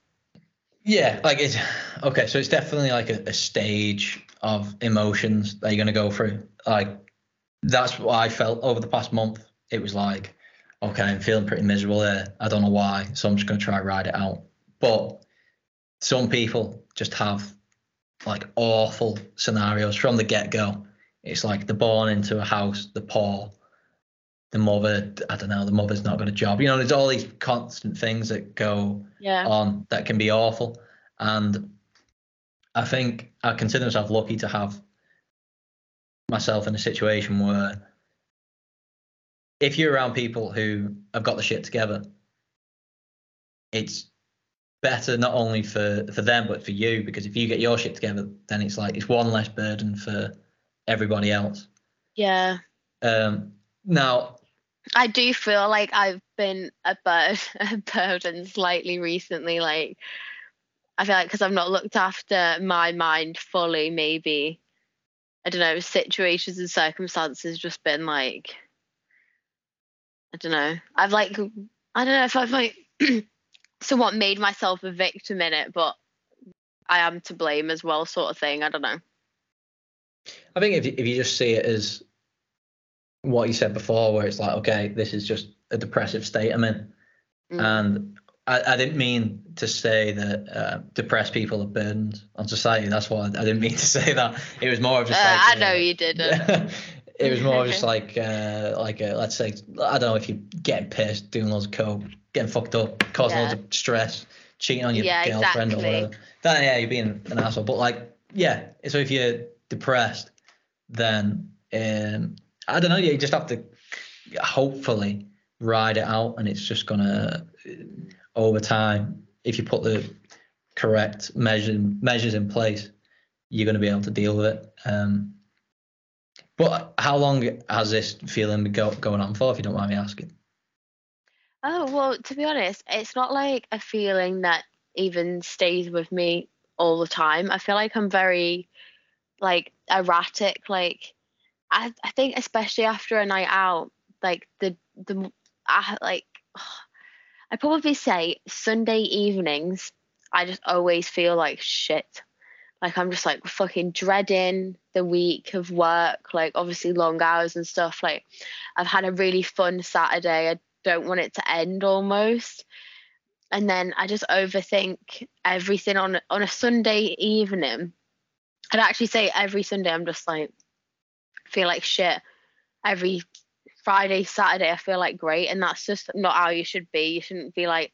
Yeah, like it's okay. So it's definitely like a, a stage of emotions that you're gonna go through. Like that's what I felt over the past month. It was like, okay, I'm feeling pretty miserable there. I don't know why, so I'm just gonna try ride it out. But some people just have like awful scenarios from the get go. It's like they're born into a house, they're poor. The mother, I don't know, the mother's not got a job. You know, there's all these constant things that go Yeah. on that can be awful. And I think I consider myself lucky to have myself in a situation where if you're around people who have got the shit together, it's better not only for for them but for you because if you get your shit together, then it's like it's one less burden for everybody else. Yeah. Um, now, I do feel like I've been a <laughs> a burden slightly recently. Like, I feel like because I've not looked after my mind fully, maybe, I don't know, situations and circumstances just been like, I don't know. I've like, I don't know if I've like <clears throat> somewhat made myself a victim in it, but I am to blame as well, sort of thing. I don't know. I think if you, if you just see it as what you said before, where it's like, okay, this is just a depressive state I'm in, Mm. and I, I didn't mean to say that uh, depressed people are burdened on society. That's what I, I didn't mean to <laughs> say that. It was more of just Uh, like I uh, know you didn't. <laughs> it was more just <laughs> like uh, like a, let's say I don't know if you're getting pissed, doing loads of coke, getting fucked up, causing Yeah. loads of stress, cheating on your Yeah, girlfriend exactly. or whatever. Then yeah, you're being an asshole. But like yeah, so if you're depressed, then um, I don't know. You just have to hopefully ride it out, and it's just gonna over time. If you put the correct measure, measures in place, you're going to be able to deal with it. Um, but how long has this feeling been go, going on for, if you don't mind me asking? Oh, well, to be honest, it's not like a feeling that even stays with me all the time. I feel like I'm very like erratic. Like I, I think especially after a night out, like the the I like <sighs> I probably say Sunday evenings, I just always feel like shit. Like I'm just like fucking dreading the week of work, like obviously long hours and stuff. Like I've had a really fun Saturday. I don't want it to end almost. And then I just overthink everything on on a Sunday evening. I'd actually say every Sunday I'm just like feel like shit. Every Friday, Saturday I feel like great, and that's just not how you should be. You shouldn't be like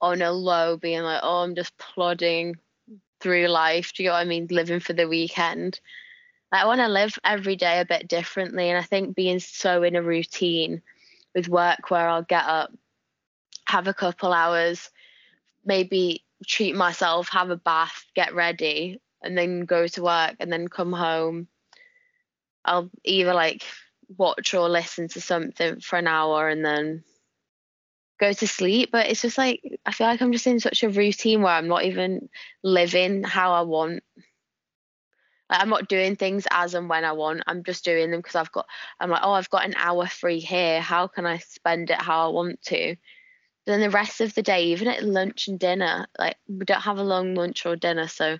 on a low, being like, oh, I'm just plodding through life. Do you know what I mean? Living for the weekend. Like, I want to live every day a bit differently, and I think being so in a routine with work where I'll get up, have a couple hours, maybe treat myself, have a bath, get ready, and then go to work and then come home. I'll either like watch or listen to something for an hour and then go to sleep. But it's just like I feel like I'm just in such a routine where I'm not even living how I want. Like I'm not doing things as and when I want. I'm just doing them because I've got. I'm like, oh, I've got an hour free here. How can I spend it how I want to? Then the rest of the day, even at lunch and dinner, like we don't have a long lunch or dinner, so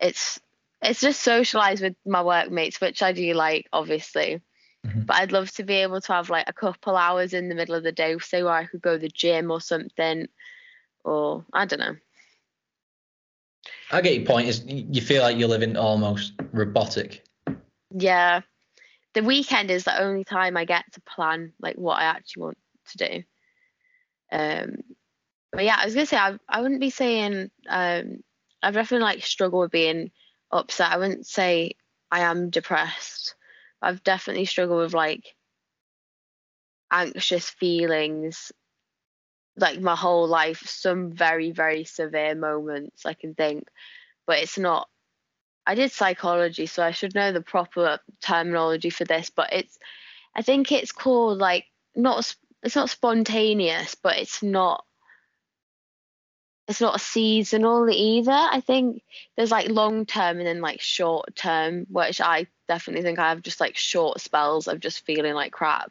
it's it's just socialize with my workmates, which I do like, obviously. Mhm. But I'd love to be able to have like a couple hours in the middle of the day, say where I could go to the gym or something, or I don't know. I get your point. Is you feel like you're living almost robotic. Yeah, the weekend is the only time I get to plan like what I actually want to do. Um, but yeah, I was gonna say I I wouldn't be saying um I've definitely like struggle with being upset. I wouldn't say I am depressed. I've definitely struggled with like anxious feelings like my whole life some very very severe moments i can think but it's not i did psychology so i should know the proper terminology for this but it's i think it's called like not it's not spontaneous but it's not it's not seasonal either i think there's like long term and then like short term which i definitely think i have just like short spells of just feeling like crap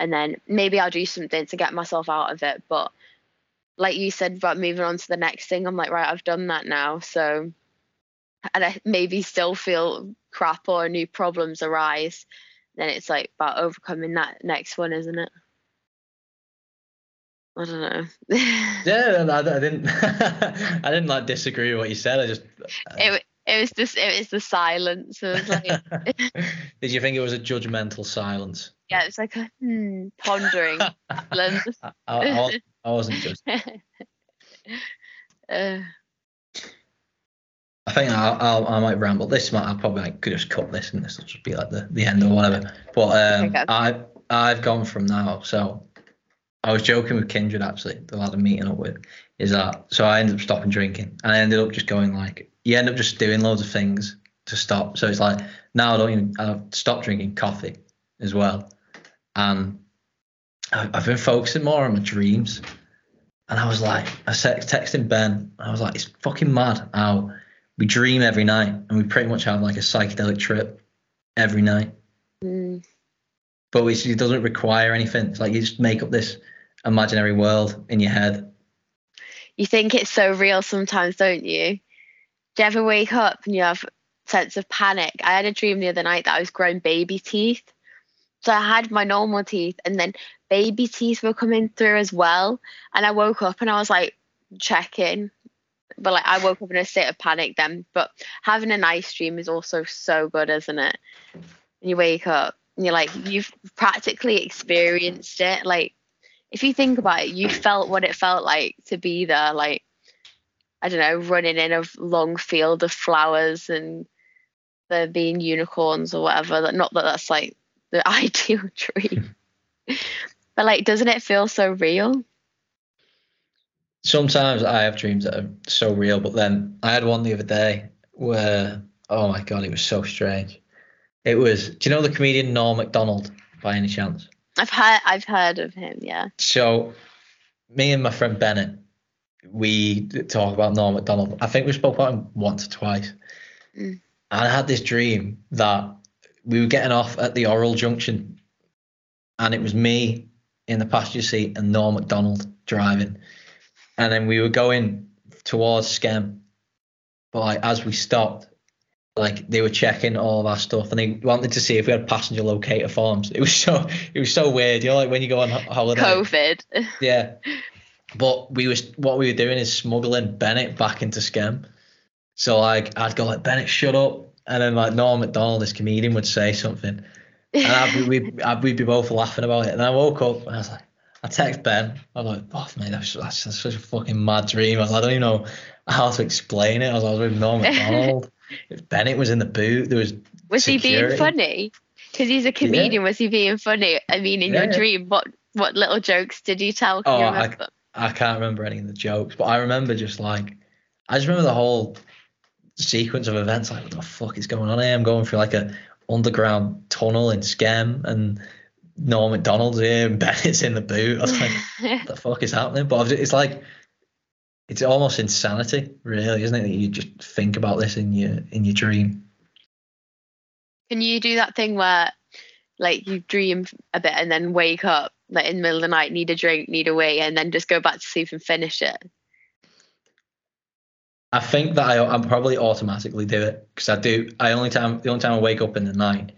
and then maybe I'll do something to get myself out of it. But like you said about moving on to the next thing, I'm like, right, I've done that now. So, and I maybe still feel crap or new problems arise. Then it's like about overcoming that next one, isn't it? I don't know. Yeah, <laughs> I, I didn't. <laughs> I didn't like disagree with what you said. I just. it, it was just it was the silence. It was like <laughs> Did you think it was a judgmental silence? yeah, it's like a hmm, pondering silence. I, I, I wasn't- I wasn't just. uh, I think I'll, I'll, I might ramble. This might I probably like, could just cut this and this will just be like the, the end or whatever. But um, Okay. I I've gone from now. So I was joking with Kindred actually, the lad I'm meeting up with, is that so I ended up stopping drinking and I ended up just going like you end up just doing loads of things to stop. So it's like now I don't even I've stopped drinking coffee as well, and I've been focusing more on my dreams. And I was like, I said texting Ben, I was like, it's fucking mad how we dream every night and we pretty much have like a psychedelic trip every night. mm, But it doesn't require anything. It's like you just make up this imaginary world in your head. you think it's so real sometimes, don't you? Do you ever wake up and you have a sense of panic? I had a dream the other night that I was growing baby teeth. So I had my normal teeth and then baby teeth were coming through as well. And I woke up and I was like, checking. But like I woke up in a state of panic then. But having a nice dream is also so good, isn't it? And you wake up and you're like you've practically experienced it. Like if you think about it, you felt what it felt like to be there. Like I don't know, running in a long field of flowers and there being unicorns or whatever. Not that that's like the <laughs> ideal dream, hmm. but like, doesn't it feel so real? Sometimes I have dreams that are so real, but then I had one the other day where, oh my god, it was so strange. It was, do you know the comedian Norm Macdonald by any chance? I've heard, I've heard of him, yeah. So, me and my friend Bennett, we talk about Norm Macdonald. I think we spoke about him once or twice. Mm. And I had this dream that we were getting off at the Orrell Junction, and it was me in the passenger seat and Norm Macdonald driving, and then we were going towards Skem, but like as we stopped, like they were checking all of our stuff and they wanted to see if we had passenger locator forms. It was <laughs> so it was so weird, you know, like when you go on holiday. COVID. <laughs> Yeah, but we was what we were doing is smuggling Bennett back into Skem. So like I'd go like Bennett, shut up, and then like Norm Macdonald, this comedian, would say something, and I'd, we'd, <laughs> I'd, we'd be both laughing about it. And I woke up and I was like, I text Ben. I was like, oh mate, that's, that's, that's such a fucking mad dream. I, was, I don't even know how to explain it. I was, I was with Norm Macdonald. Bennett was in the boot. There was was security. he being funny? Because he's a comedian. Yeah. Was he being funny? I mean, in yeah, your dream, what what little jokes did you tell? Can oh, I, I can't remember any of the jokes, but I remember just like I just remember the whole sequence of events. Like, what the fuck is going on here? I'm going through like a underground tunnel in Skem, and Norm Macdonald's here, and <laughs> Bennett's in the boot. I was like, <laughs> what the fuck is happening? But it's like it's almost insanity, really, isn't it? That you just think about this in your in your dream. Can you do that thing where, like, you dream a bit and then wake up, like in the middle of the night, need a drink, need a wee, and then just go back to sleep and finish it? I think that I I probably automatically do it because I do. I only time the only time I wake up in the night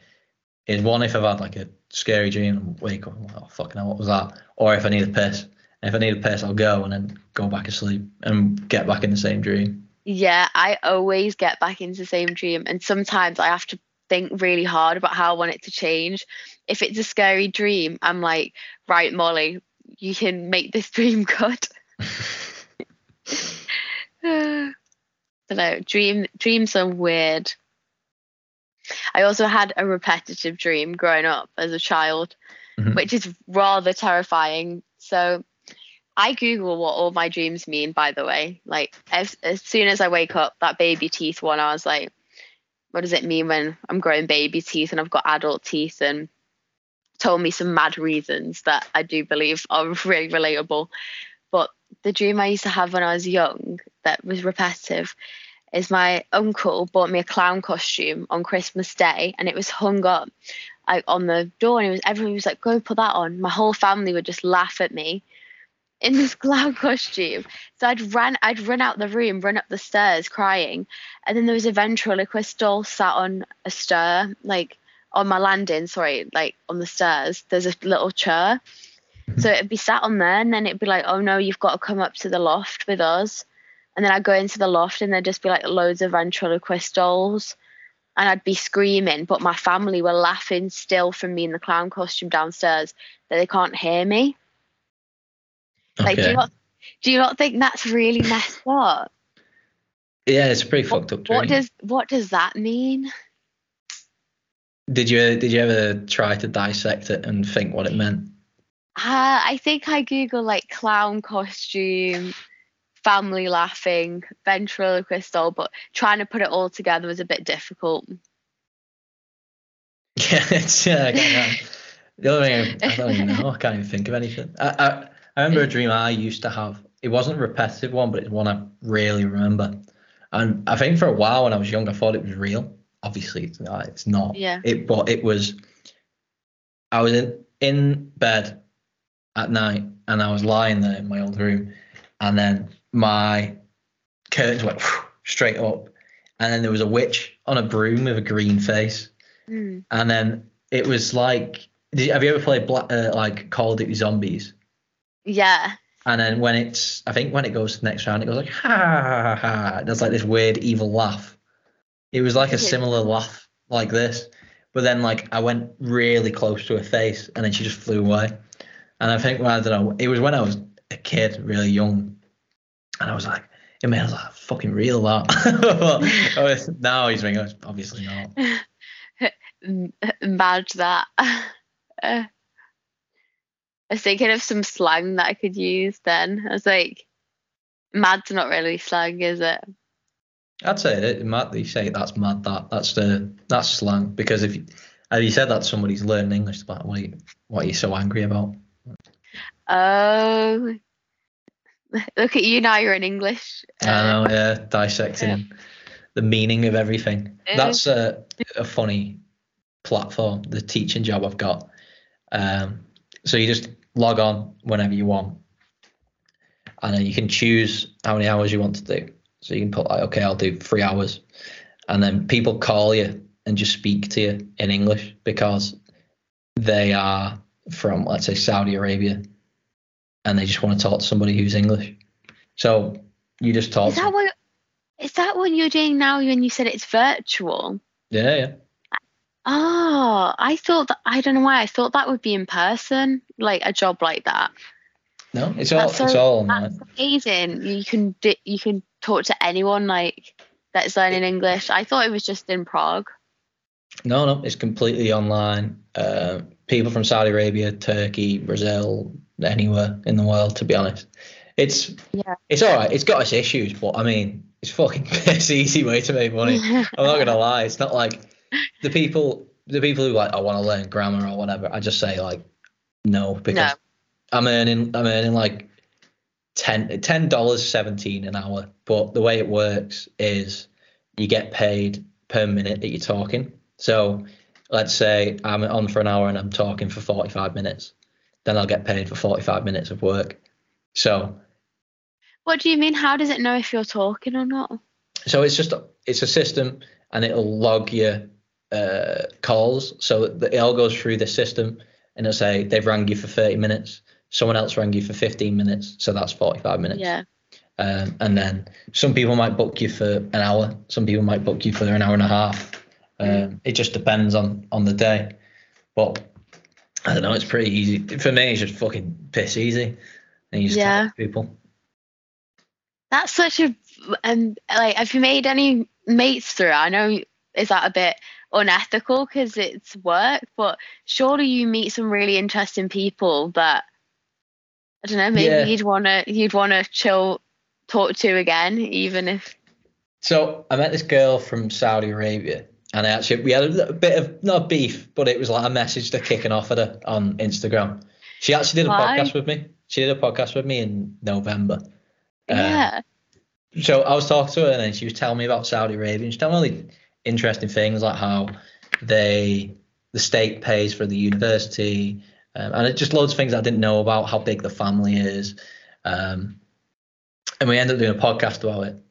is one if I've had like a scary dream and wake up. and Oh fucking hell, what was that? Or if I need a piss. If I need a piss, I'll go and then go back asleep and get back in the same dream. Yeah, I always get back into the same dream, and sometimes I have to think really hard about how I want it to change. If it's a scary dream, I'm like, right, Molly, you can make this <laughs> dream good. <laughs> Don't know. Dream dreams are weird. I also had a repetitive dream growing up as a child, mm-hmm. which is rather terrifying. So I Google what all my dreams mean, by the way. Like as as soon as I wake up, that baby teeth one, I was like, what does it mean when I'm growing baby teeth and I've got adult teeth and told me some mad reasons that I do believe are <laughs> really relatable. But the dream I used to have when I was young that was repetitive is my uncle bought me a clown costume on Christmas Day and it was hung up like, on the door and it was everyone was like, go put that on. My whole family would just laugh at me in this clown <laughs> costume. So I'd ran I'd run out the room, run up the stairs crying. And then there was a ventriloquist doll sat on a stair, like on my landing, sorry, like on the stairs. There's a little chair. Mm-hmm. So it'd be sat on there and then it'd be like, oh no, you've got to come up to the loft with us. And then I'd go into the loft and there'd just be like loads of ventriloquist dolls. And I'd be screaming, but my family were laughing still from me in the clown costume downstairs that they can't hear me. Okay. Like, do you not do you not think that's really messed up? Yeah, it's a pretty what, fucked up. What does what does that mean? Did you did you ever try to dissect it and think what it meant? Uh, I think I Google like clown costume family laughing, ventriloquist doll, but trying to put it all together was a bit difficult. <laughs> Yeah, it's yeah. I the other thing, I don't even know. I can't even think of anything. I, I, I remember a dream I used to have. It wasn't a repetitive one, but it's one I really remember. And I think for a while when I was young, I thought it was real. Obviously, it's not. It's not. Yeah. It, but it was. I was in in bed at night, and I was lying there in my old room, and then my curtains went <sniffs> straight up, and then there was a witch on a broom with a green face, mm. and then it was like, did, have you ever played Black, uh, like Call of Duty Zombies? Yeah. And then when it's, I think when it goes to the next round, it goes like ha ha ha ha. It does like this weird evil laugh. It was like a similar laugh like this, but then like I went really close to her face, and then she just flew away. And I think well, I don't know. It was when I was a kid, really young, and I was like, it made us like fucking real that. But now he's ringing. obviously not. <laughs> M- Mad that. <laughs> Uh, I was thinking of some slang that I could use then. I was like, mad's not really slang, is it? I'd say it. Mad, you say that's mad. That that's the that's slang because if you, you said that to somebody who's learning English, about what are you, what are you so angry about? Oh, look at you now. You're in English. I know, yeah, dissecting the meaning of everything. Uh, That's a, a funny platform, the teaching job I've got. Um, so you just log on whenever you want, and then you can choose how many hours you want to do. So you can put like, okay, I'll do three hours, and then people call you and just speak to you in English because they are from, let's say, Saudi Arabia, and they just want to talk to somebody who's English. So you just talk. Is that what? Is that what you're doing now? When you said it's virtual? Yeah, yeah. Oh, I thought that. I don't know why. I thought that would be in person, like a job like that. No, it's all That's so- it's all. That's amazing. You can di- you can talk to anyone like that's learning English. I thought it was just in Prague. No, no, it's completely online. Uh, people from Saudi Arabia, Turkey, Brazil, anywhere in the world. To be honest, it's Yeah. it's all right. It's got its issues, but I mean, it's fucking <laughs> it's easy way to make money. <laughs> I'm not gonna lie. It's not like the people the people who like I want to learn grammar or whatever. I just say like no because No. I'm earning I'm earning like ten ten dollars seventeen an hour. But the way it works is you get paid per minute that you're talking. So let's say I'm on for an hour and I'm talking for 45 minutes, then I'll get paid for 45 minutes of work. So What do you mean? How does it know if you're talking or not? so it's just it's a system and it'll log your uh, calls. So it all goes through the system and it'll say they've rang you for 30 minutes. Someone else rang you for 15 minutes, so that's 45 minutes. Yeah. Um, and then some people might book you for an hour. Some people might book you for an hour and a half. Um, it just depends on on the day. But I don't know. It's pretty easy for me. It's just fucking piss easy. And you just Yeah. talk to people. That's such a um like have you made any mates through? I know is that a bit unethical because it's work, but surely you meet some really interesting people that I don't know, maybe Yeah. you'd wanna you'd wanna chill talk to again, even if So I met this girl from Saudi Arabia, and I actually we had a little bit of not beef, but it was like I messaged her kicking off at her on Instagram. She actually did a Why? podcast with me. She did a podcast with me in November. Um, yeah. so I was talking to her and then she was telling me about Saudi Arabia and she told me interesting things like how they the state pays for the university um, and it just loads of things I didn't know about how big the family is. Um, and we ended up doing a podcast about it.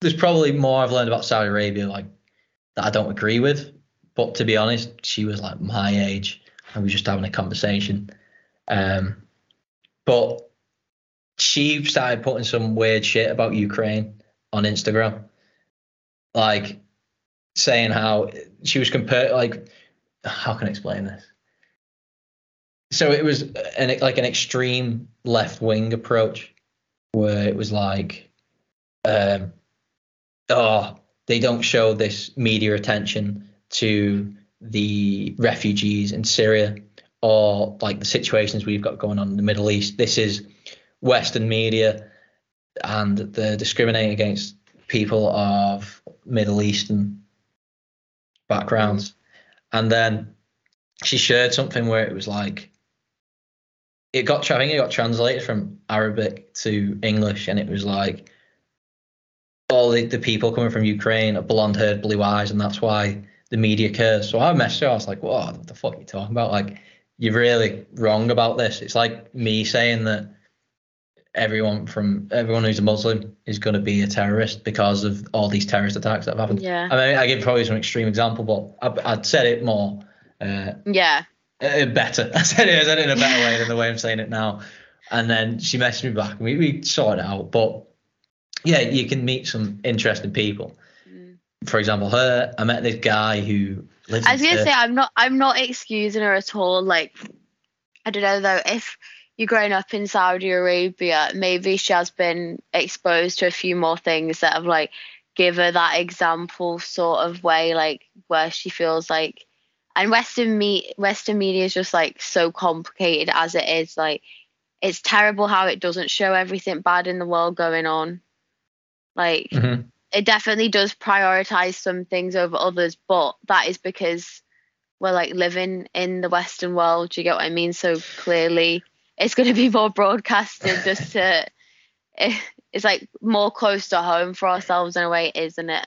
There's probably more I've learned about Saudi Arabia like that I don't agree with but to be honest she was like my age and we were just having a conversation. Um, but she started putting some weird shit about Ukraine on Instagram, like saying how she was compared. Like, how can I explain this? So it was an like an extreme left wing approach, where it was like, um, oh, they don't show this media attention to the refugees in Syria or like the situations we've got going on in the Middle East. This is Western media and they're discriminating against people of Middle Eastern backgrounds. And then she shared something where it was like it got I think it got translated from Arabic to English and it was like all the, the people coming from Ukraine are blonde haired, blue eyes, and that's why the media cares. So I messaged her, I was like, What the fuck are you talking about? Like you're really wrong about this. It's like me saying that everyone from everyone who's a Muslim is going to be a terrorist because of all these terrorist attacks that have happened. Yeah. I mean, I give probably some extreme example, but I, I'd said it more uh, Yeah. uh, better. <laughs> I said it, I said it in a better way than the way I'm saying it now. and then she messaged me back and we, we sorted it out. But yeah, you can meet some interesting people. Mm. For example, her, I met this guy who lives I was gonna Turkey. say I'm not I'm not excusing her at all. Like I don't know though, if you're growing up in Saudi Arabia, maybe she has been exposed to a few more things that have like give her that example sort of way, like where she feels like and Western me Western media is just like so complicated as it is. Like it's terrible how it doesn't show everything bad in the world going on. Like Mhm. it definitely does prioritize some things over others, but that is because we're like living in the Western world. Do you get what I mean? So clearly, it's going to be more broadcasted just to. It, it's like more close to home for ourselves in a way, isn't it?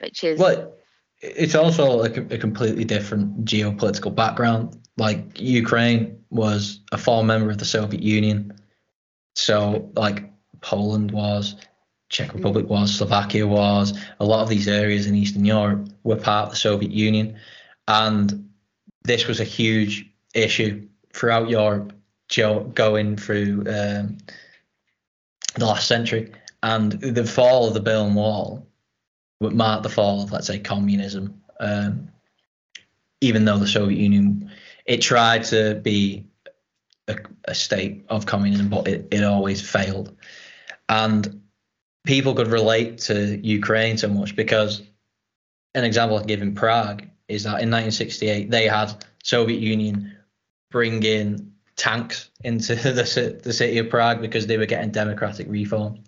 Which is Well, it's also like a, completely different geopolitical background. Like Ukraine was a former member of the Soviet Union, so like Poland was, Czech Republic was, Slovakia was. A lot of these areas in Eastern Europe were part of the Soviet Union, and this was a huge issue throughout Europe, going through um, the last century. And the fall of the Berlin Wall would mark the fall of, let's say, communism. Um, even though the Soviet Union, it tried to be a, a state of communism, but it, it always failed. And people could relate to Ukraine so much because an example I give in Prague is that in 1968 they had Soviet Union bring in tanks into <laughs> the, the city of Prague because they were getting democratic reforms.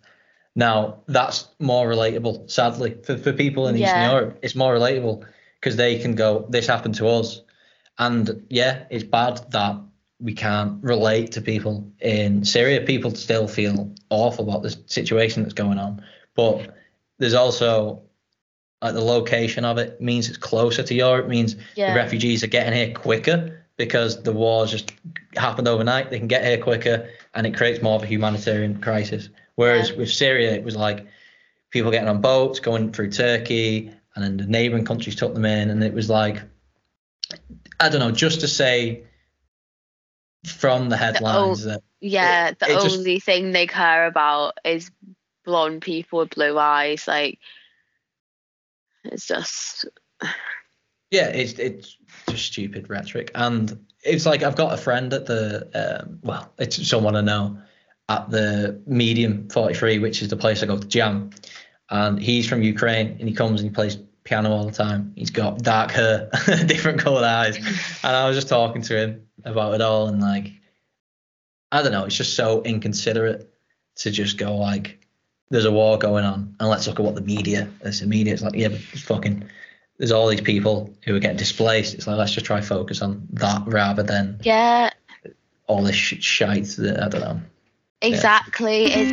Now that's more relatable, sadly, for, for people in Yeah. Eastern Europe. It's more relatable because they can go, this happened to us. And yeah, it's bad that we can't relate to people in Syria. People still feel awful about the situation that's going on. But there's also like the location of it means it's closer to Europe, means yeah, the refugees are getting here quicker because the war just happened overnight. They can get here quicker and it creates more of a humanitarian crisis. Whereas Yeah. with Syria, it was like people getting on boats, going through Turkey, and then the neighboring countries took them in. And it was like, I don't know, just to say from the headlines that yeah. The it just- only thing they care about is blonde people with blue eyes. Like it's just Yeah, it's it's just stupid rhetoric, and it's like I've got a friend at the um, well, it's someone I know at the Medium Forty Three, which is the place I go to jam, and he's from Ukraine, and he comes and he plays piano all the time. He's got dark hair, <laughs> different colored eyes, and I was just talking to him about it all, and like, I don't know, it's just so inconsiderate to just go like, there's a war going on, and let's look at what the media. It's the media. It's like, yeah, but fucking there's all these people who are getting displaced. It's like let's just try focus on that rather than yeah. all this sh- shite that I don't know. Exactly. It's